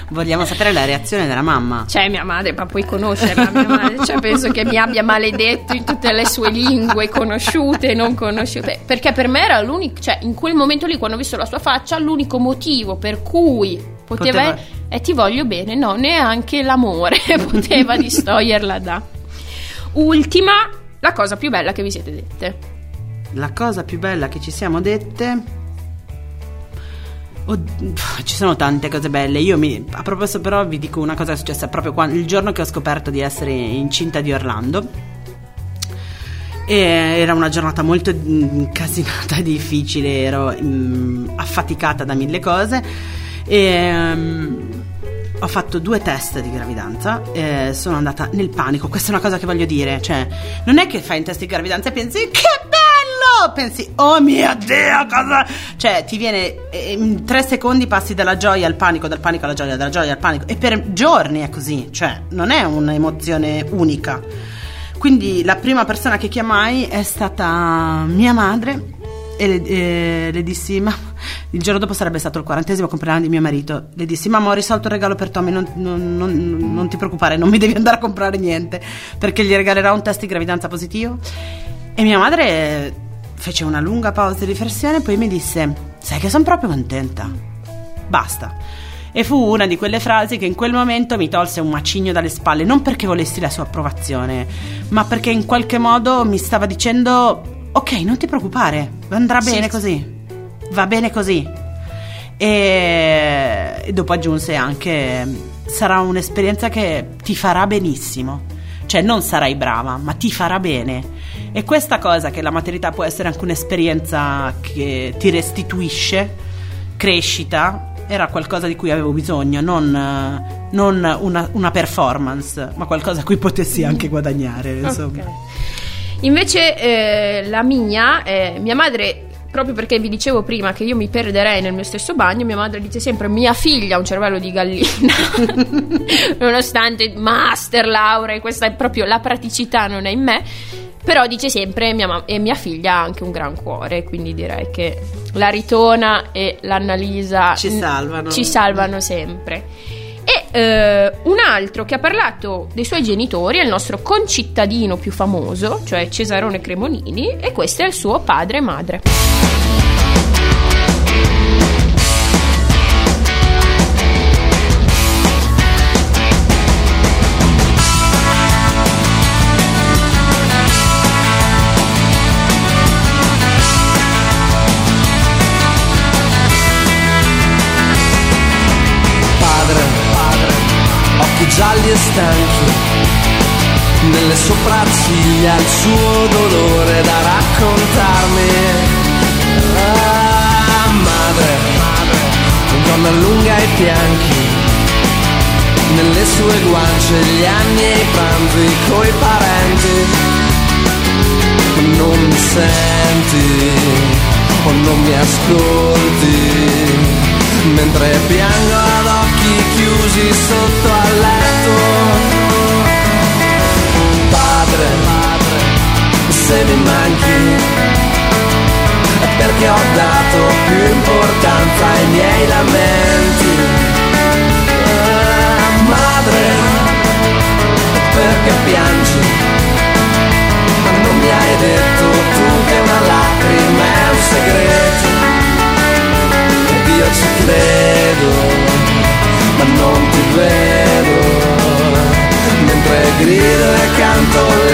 Vogliamo sapere la reazione della mamma. Cioè, mia madre, ma puoi conoscerla, mia madre, cioè, penso che mi abbia maledetto in tutte le sue lingue, conosciute e non conosciute. Perché per me era l'unico, cioè, in quel momento lì, quando ho visto la sua faccia, l'unico motivo per cui poteva, Poteva- è ti voglio bene, no, neanche l'amore poteva distoglierla da. Ultima, la cosa più bella che vi siete dette. La cosa più bella che ci siamo dette. Pff, ci sono tante cose belle. Io mi. A proposito, però, vi dico una cosa che è successa proprio quando, il giorno che ho scoperto di essere incinta di Orlando. E era una giornata molto mm, incasinata e difficile, ero mm, affaticata da mille cose. E. mm, ho fatto due test di gravidanza, eh, sono andata nel panico. Questa è una cosa che voglio dire. Cioè, non è che fai un test di gravidanza e pensi che bello! Pensi, oh mio Dio, cosa. Cioè, ti viene eh, in tre secondi passi dalla gioia al panico, dal panico alla gioia, dalla gioia al panico. E per giorni è così. Cioè, non è un'emozione unica. Quindi la prima persona che chiamai è stata mia madre e le, e le dissi, ma il giorno dopo sarebbe stato il quarantesimo compleanno di mio marito. Le dissi, mamma ho risolto il regalo per Tommy, non, non- non- non ti preoccupare, non mi devi andare a comprare niente perché gli regalerò un test di gravidanza positivo. E mia madre fece una lunga pausa di riflessione e poi mi disse, sai che sono proprio contenta. Basta. E fu una di quelle frasi che in quel momento mi tolse un macigno dalle spalle, non perché volessi la sua approvazione, ma perché in qualche modo mi stava dicendo, ok, non ti preoccupare, andrà bene sì. così, va bene così. E, e dopo aggiunse anche, sarà un'esperienza che ti farà benissimo cioè non sarai brava, ma ti farà bene. E questa cosa che la maternità può essere anche un'esperienza che ti restituisce crescita, era qualcosa di cui avevo bisogno, non, non una, una, performance, ma qualcosa a cui potessi anche guadagnare. Insomma. Okay. Invece eh, la mia, eh, mia madre proprio perché vi dicevo prima che io mi perderei nel mio stesso bagno, mia madre dice sempre mia figlia ha un cervello di gallina, nonostante master, laurea, questa è proprio la praticità non è in me, però dice sempre mia ma- e mia figlia ha anche un gran cuore, quindi direi che la Ritona e l'Annalisa ci salvano, ci salvano sempre. E eh, un altro che ha parlato dei suoi genitori è il nostro concittadino più famoso, cioè Cesarone Cremonini, e questo è il suo padre e madre. Gialli e stanchi, nelle sopracciglia il suo dolore da raccontarmi. Ah, madre, donna lunga ai fianchi, nelle sue guance gli anni e i pranzi coi parenti. Non mi senti o non mi ascolti mentre piango ad occhi chiusi sotto al letto. Padre, se mi manchi, è perché ho dato più importanza ai miei lamenti. Ah, madre, perché piangi? Ma non mi hai detto tu che una lacrima è un segreto ci credo, ma non ti vedo, mentre grido e canto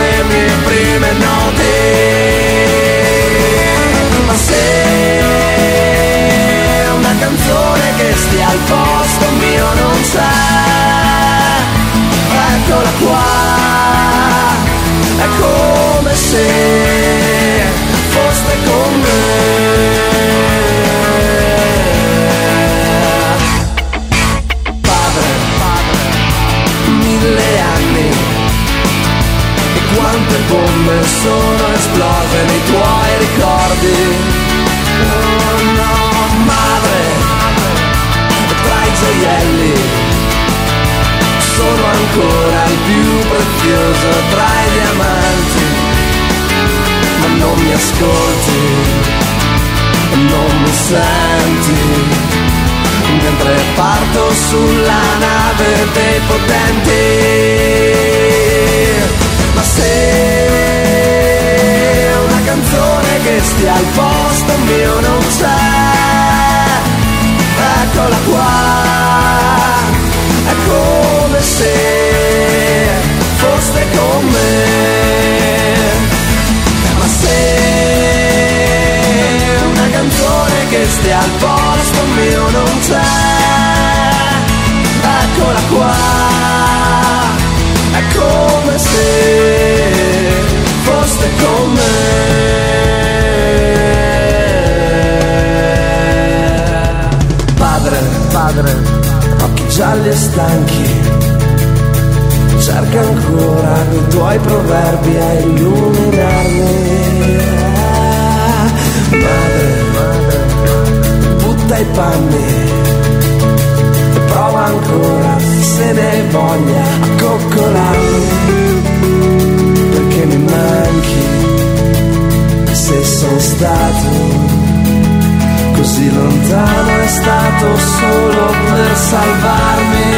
per salvarmi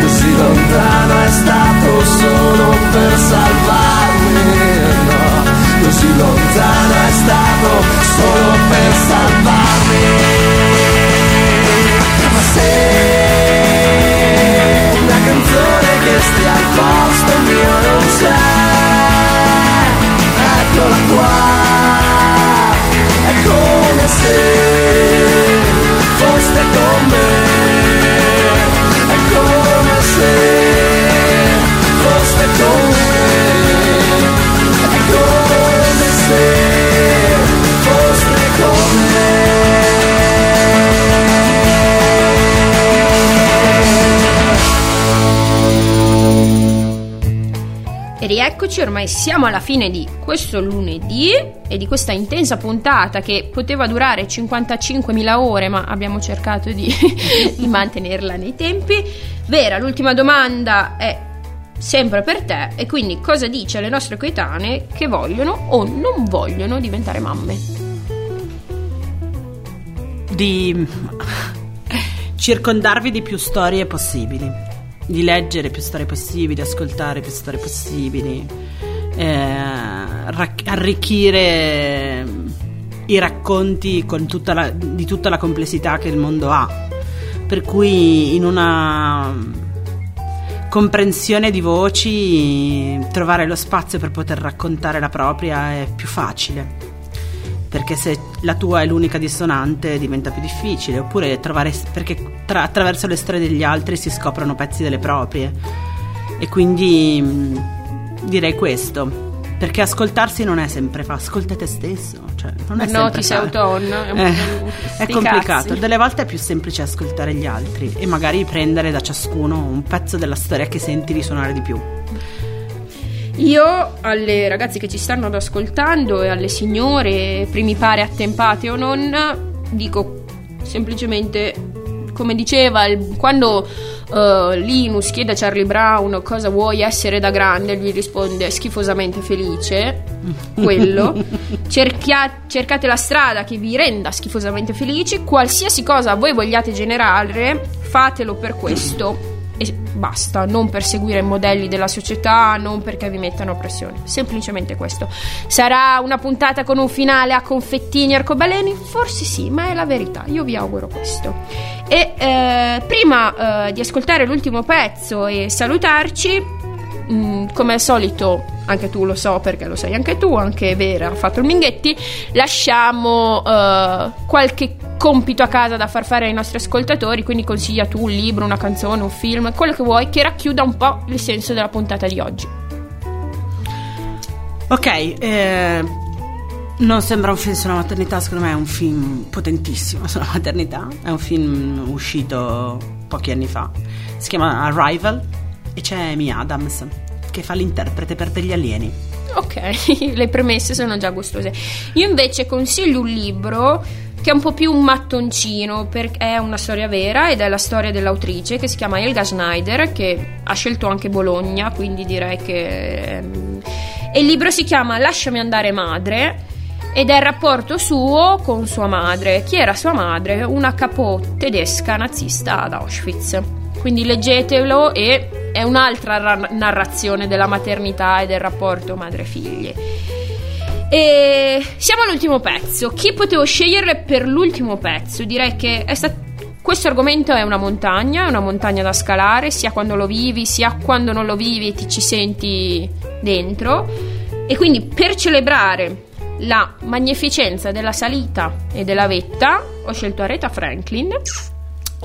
così lontano è stato solo per salvarmi no così lontano è stato solo per salvarmi. Ma se una canzone che stia al rieccoci, ormai siamo alla fine di questo lunedì e di questa intensa puntata che poteva durare 55.000 ore, ma abbiamo cercato di, di mantenerla nei tempi. Vera, l'ultima domanda è sempre per te e quindi cosa dice alle nostre coetanee che vogliono o non vogliono diventare mamme? Di circondarvi di più storie possibili, di leggere più storie possibili, ascoltare più storie possibili, eh, rac- arricchire i racconti con tutta la- di tutta la complessità che il mondo ha. Per cui in una comprensione di voci trovare lo spazio per poter raccontare la propria è più facile perché se la tua è l'unica dissonante diventa più difficile oppure trovare perché tra- attraverso le storie degli altri si scoprono pezzi delle proprie e quindi mh, direi questo perché ascoltarsi non è sempre facile ascolta te stesso cioè, non è no, sempre ti sei autoonna. È, un- Eh, è complicato, cazzi. delle volte è più semplice ascoltare gli altri e magari prendere da ciascuno un pezzo della storia che senti risuonare di più. Io alle ragazze che ci stanno ad ascoltando e alle signore, primi pare attempate o non, dico semplicemente come diceva il- quando eh, Linus chiede a Charlie Brown cosa vuoi essere da grande, lui risponde schifosamente felice, quello. Cerchia- cercate la strada che vi renda schifosamente felici, qualsiasi cosa voi vogliate generare, fatelo per questo e basta, non per seguire i modelli della società, non perché vi mettano pressione, semplicemente questo. Sarà una puntata con un finale a confettini e arcobaleni? Forse sì, ma è la verità, io vi auguro questo. E eh, prima eh, di ascoltare l'ultimo pezzo e salutarci, Mm, come al solito, anche tu lo so perché lo sai anche tu, anche Vera ha fatto il Minghetti, lasciamo eh, qualche compito a casa da far fare ai nostri ascoltatori, quindi consiglia tu un libro, una canzone, un film, quello che vuoi che racchiuda un po' il senso della puntata di oggi. Ok, eh, non sembra un film sulla maternità, secondo me è un film potentissimo sulla maternità, è un film uscito pochi anni fa, si chiama Arrival e c'è Amy Adams che fa l'interprete per degli alieni. Ok, le premesse sono già gustose. Io invece consiglio un libro che è un po' più un mattoncino perché è una storia vera ed è la storia dell'autrice che si chiama Elga Schneider che ha scelto anche Bologna, quindi direi che... ehm, E il libro si chiama Lasciami andare madre ed è il rapporto suo con sua madre. Chi era sua madre? Una capò tedesca nazista ad Auschwitz. Quindi leggetelo e è un'altra ra- narrazione della maternità e del rapporto madre-figlie. E siamo all'ultimo pezzo. Chi potevo scegliere per l'ultimo pezzo? Direi che è sta- questo argomento è una montagna, è una montagna da scalare, sia quando lo vivi, sia quando non lo vivi e ti ci senti dentro. E quindi per celebrare la magnificenza della salita e della vetta, ho scelto Aretha Franklin.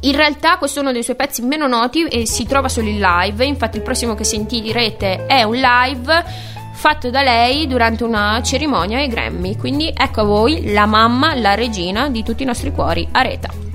In realtà questo è uno dei suoi pezzi meno noti e si trova solo in live, infatti il prossimo che sentirete è un live fatto da lei durante una cerimonia ai Grammy, quindi ecco a voi la mamma, la regina di tutti i nostri cuori, Aretha.